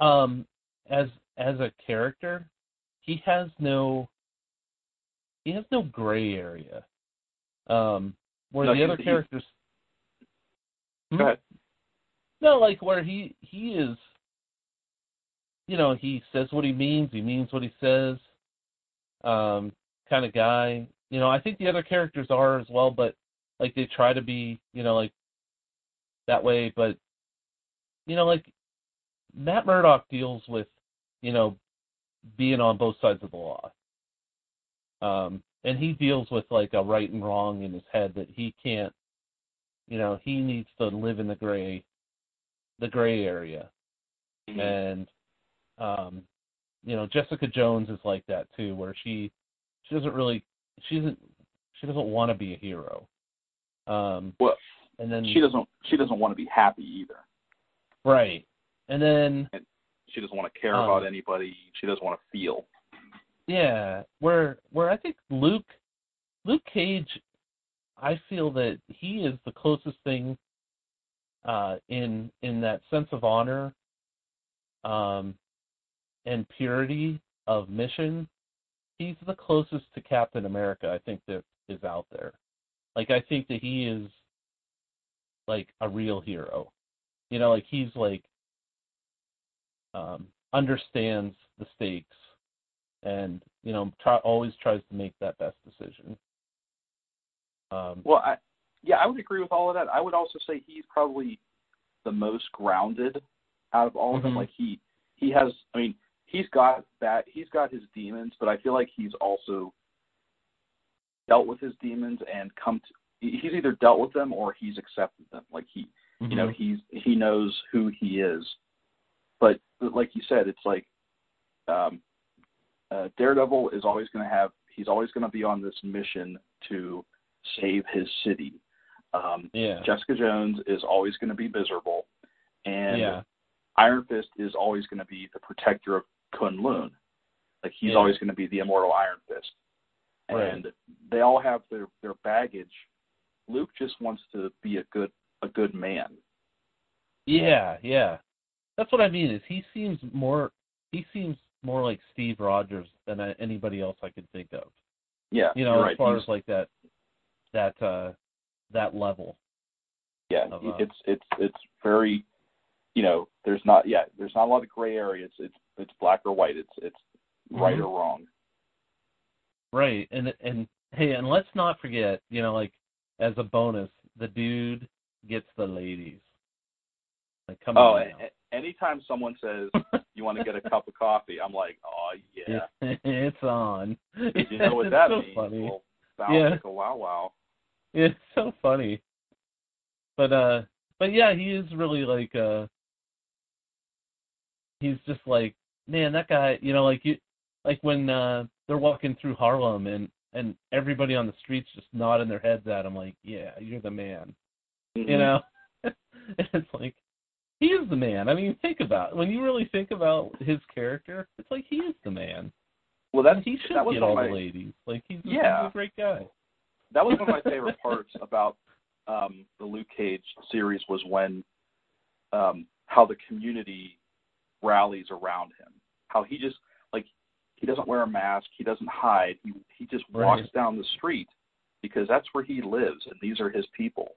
um, as as a character, he has no he has no gray area. Um, where No, the other characters, Hmm? Go ahead. no, like where he he is, you know, he says what he means. He means what he says. Um, kind of guy. You know, I think the other characters are as well, but like they try to be, you know, like that way. But you know, like Matt Murdock deals with, you know, being on both sides of the law. Um, and he deals with like a right and wrong in his head that he can't, you know, he needs to live in the gray, the gray area. Mm-hmm. And, um, you know, Jessica Jones is like that too, where she, she doesn't really, she doesn't, she doesn't want to be a hero. Um, Well, and then she doesn't. She doesn't want to be happy either. right, and then She doesn't want to care Um, about anybody. She doesn't want to feel. Yeah, where where I think Luke Luke Cage, I feel that he is the closest thing uh, in in that sense of honor um, and purity of mission. He's the closest to Captain America I think that is out there. Like I think that he is like a real hero. You know, like he's like um, understands the stakes and you know always tries to make that best decision. Um, Well, I, yeah, I would agree with all of that. I would also say he's probably the most grounded out of all of them. Mhm. Like he he has. I mean, he's got that. He's got his demons, but I feel like he's also dealt with his demons and come to. He's either dealt with them or he's accepted them. Like he, you know, mhm. he's he knows who he is. But, but like you said, it's like um, uh, Daredevil is always going to have. He's always going to be on this mission to save his city. Um, yeah, Jessica Jones is always going to be miserable, and yeah, Iron Fist is always going to be the protector of Kunlun. Like he's Yeah. always going to be the immortal Iron Fist, Right. and they all have their their baggage. Luke just wants to be a good a good man. yeah, yeah. That's what I mean. Is he seems more he seems more like Steve Rogers than anybody else I could think of. Yeah, You know, as right. far He's- as like that that uh that level. yeah, of, uh, it's it's it's very, you know, there's not yeah, there's not a lot of gray areas. It's it's black or white. It's it's right Mhm. or wrong. Right. And and hey, and let's not forget, you know, like as a bonus, the dude gets the ladies. Like, come Oh, on. anytime someone says you want to get a cup of coffee, I'm like, oh yeah. it's on. You know what it's that so means? Funny. Well, Yeah. like a wow wow. It's so funny. But uh but yeah, he is really like uh he's just like man, that guy you know, like you like when uh they're walking through Harlem and and everybody on the streets just nodding their heads at him like, Yeah, you're the man. Mhm. You know? it's like he is the man. I mean, think about it. when you really think about his character, it's like he is the man. Well, that's he should that was get all of the ladies. Like he's, Yeah. he's a great guy. That was one of my favorite parts about um the Luke Cage series was when um how the community rallies around him. How he just like he doesn't wear a mask, he doesn't hide, he he just walks Right. down the street because that's where he lives and these are his people.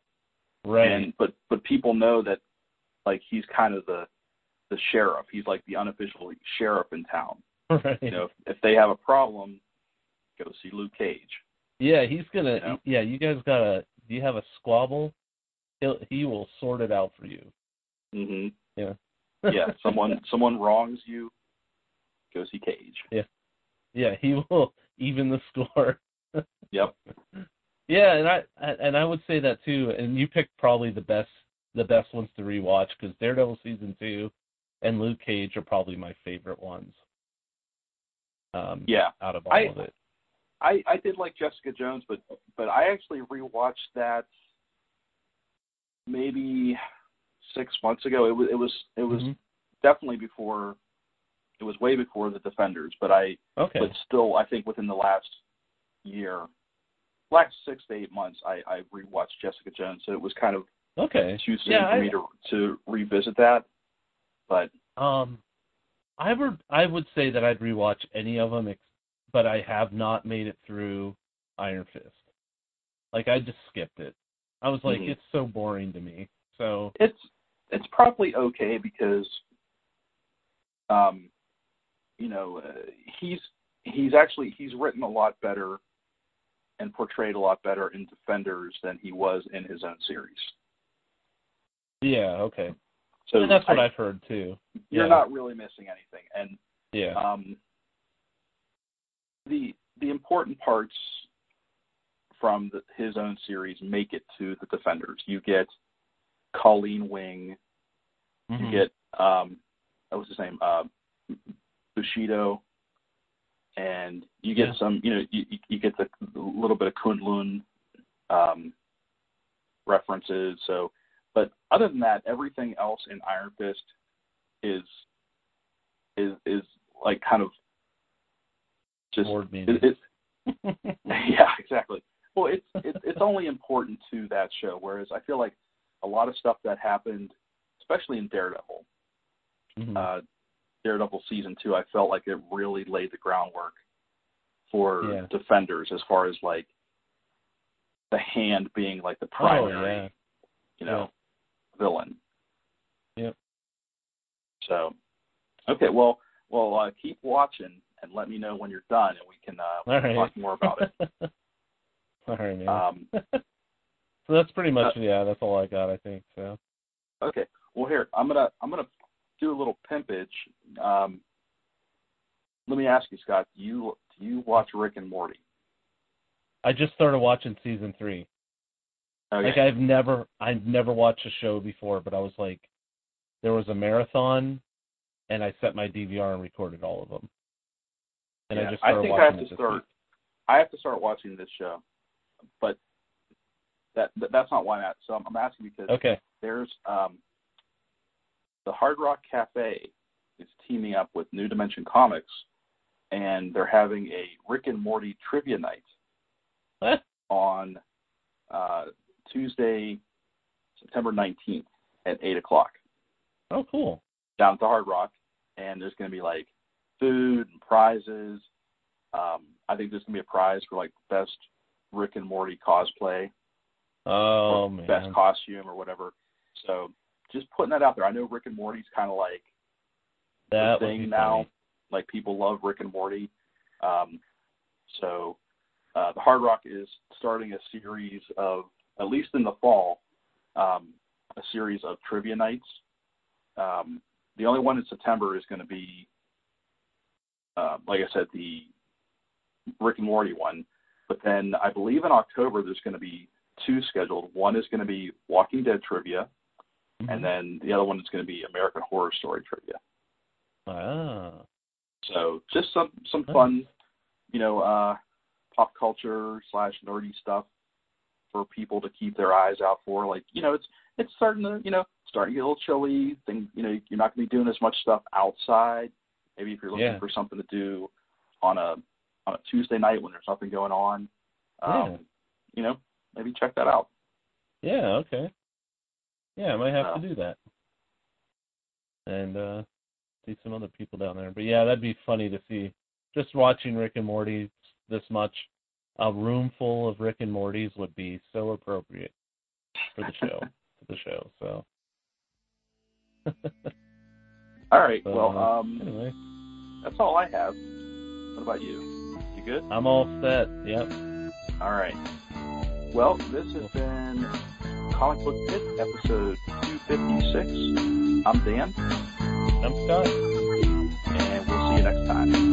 Right. And but but people know that like he's kind of the the sheriff. He's like the unofficial sheriff in town. right. You know, if, if they have a problem, go see Luke Cage. Yeah, he's gonna. Know? Yeah, you guys gotta. Do you have a squabble? He'll he will sort it out for you. Mhm. Yeah. yeah, someone someone wrongs you, go see Cage. Yeah. Yeah, he will even the score. Yep. Yeah, and I and I would say that too. And you picked probably the best the best ones to rewatch because Daredevil season two and Luke Cage are probably my favorite ones. Um, Yeah. out of all I- of it. I I did like Jessica Jones, but but I actually rewatched that maybe six months ago. It was it was it was Mhm. definitely before. It was way before the Defenders, but I Okay. but still I think within the last year, last six to eight months, I I rewatched Jessica Jones, so it was kind of okay. too soon Yeah, for I- me to to revisit that. But Um, I would I would say that I'd rewatch any of them, ex- but I have not made it through Iron Fist. Like I just skipped it. I was like, Mhm. it's so boring to me. So it's it's probably okay because um you know uh, he's he's actually he's written a lot better and portrayed a lot better in defenders than he was in his own series yeah, okay. so and that's what I- I've heard too. you're yeah. not really missing anything and Yeah. um the the important parts from the, his own series make it to the defenders you get colleen wing Mhm. You get um, what was his name? Uh, Bushido, and you get Yeah. some. You know, you, you- you get the, the little bit of Kunlun um, references. So, but other than that, everything else in Iron Fist is is is like kind of just Board it, meeting. it's yeah, exactly. Well, it's it's it's only important to that show, whereas I feel like a lot of stuff that happened, especially in Daredevil, Mhm. uh, Daredevil season two, I felt like it really laid the groundwork for Yeah. Defenders as far as like the hand being like the oh primary, yeah. you know, villain. Yep. So, okay, well, well, uh, keep watching and let me know when you're done, and we can uh, we can right. talk more about it. all right, man. Um, so that's pretty much uh, yeah. That's all I got. I think so. Okay. Well, here I'm gonna I'm gonna do a little pimpage. Um, let me ask you, Scott. Do you do you watch Rick and Morty? I just started watching season three. Okay. Like I've never I've never watched a show before, but I was like, there was a marathon, and I set my DVR and recorded all of them. And Yeah, I just I think I have to start- week. I have to start watching this show, but that, that that's not why I'm at. So I'm, I'm asking because Okay. there's um, the Hard Rock Cafe is teaming up with New Dimension Comics, and they're having a Rick and Morty trivia night What? on uh, Tuesday, September 19th at 8 o'clock Oh, cool. down at the Hard Rock. And there's going to be like food and prizes. Um, I think there's going to be a prize for like best Rick and Morty cosplay, Oh man. best costume or whatever. So just putting that out there. I know Rick and Morty's kind of like that the thing now. funny. Like people love Rick and Morty. Um, so uh, the Hard Rock is starting a series of, at least in the fall, um, a series of trivia nights um, the only one in September is going to be, uh, like I said, the Rick and Morty one. But then I believe in October there's going to be two scheduled. One is going to be Walking Dead trivia, Mhm. and then the other one is going to be American Horror Story trivia. ah, So just some some Nice. fun, you know, uh, pop culture slash nerdy stuff for people to keep their eyes out for. Like you know, it's it's starting to you know starting to get a little chilly. Thing you know, you're not going to be doing as much stuff outside. Maybe if you're looking Yeah. for something to do on a on a Tuesday night when there's nothing going on, um, Yeah. you know, maybe check that out. yeah, okay. Yeah, I might have Oh. to do that. And uh see some other people down there. But yeah, that'd be funny to see. Just watching Rick and Morty this much, a room full of Rick and Mortys would be so appropriate for the show. for the show. So All right. So, well, uh, um, anyway, that's all I have. What about you? You good? I'm all set. Yep. All right. Well, this has been Comic Book Pit episode 256. I'm Dan, I'm Scott. and we'll see you next time.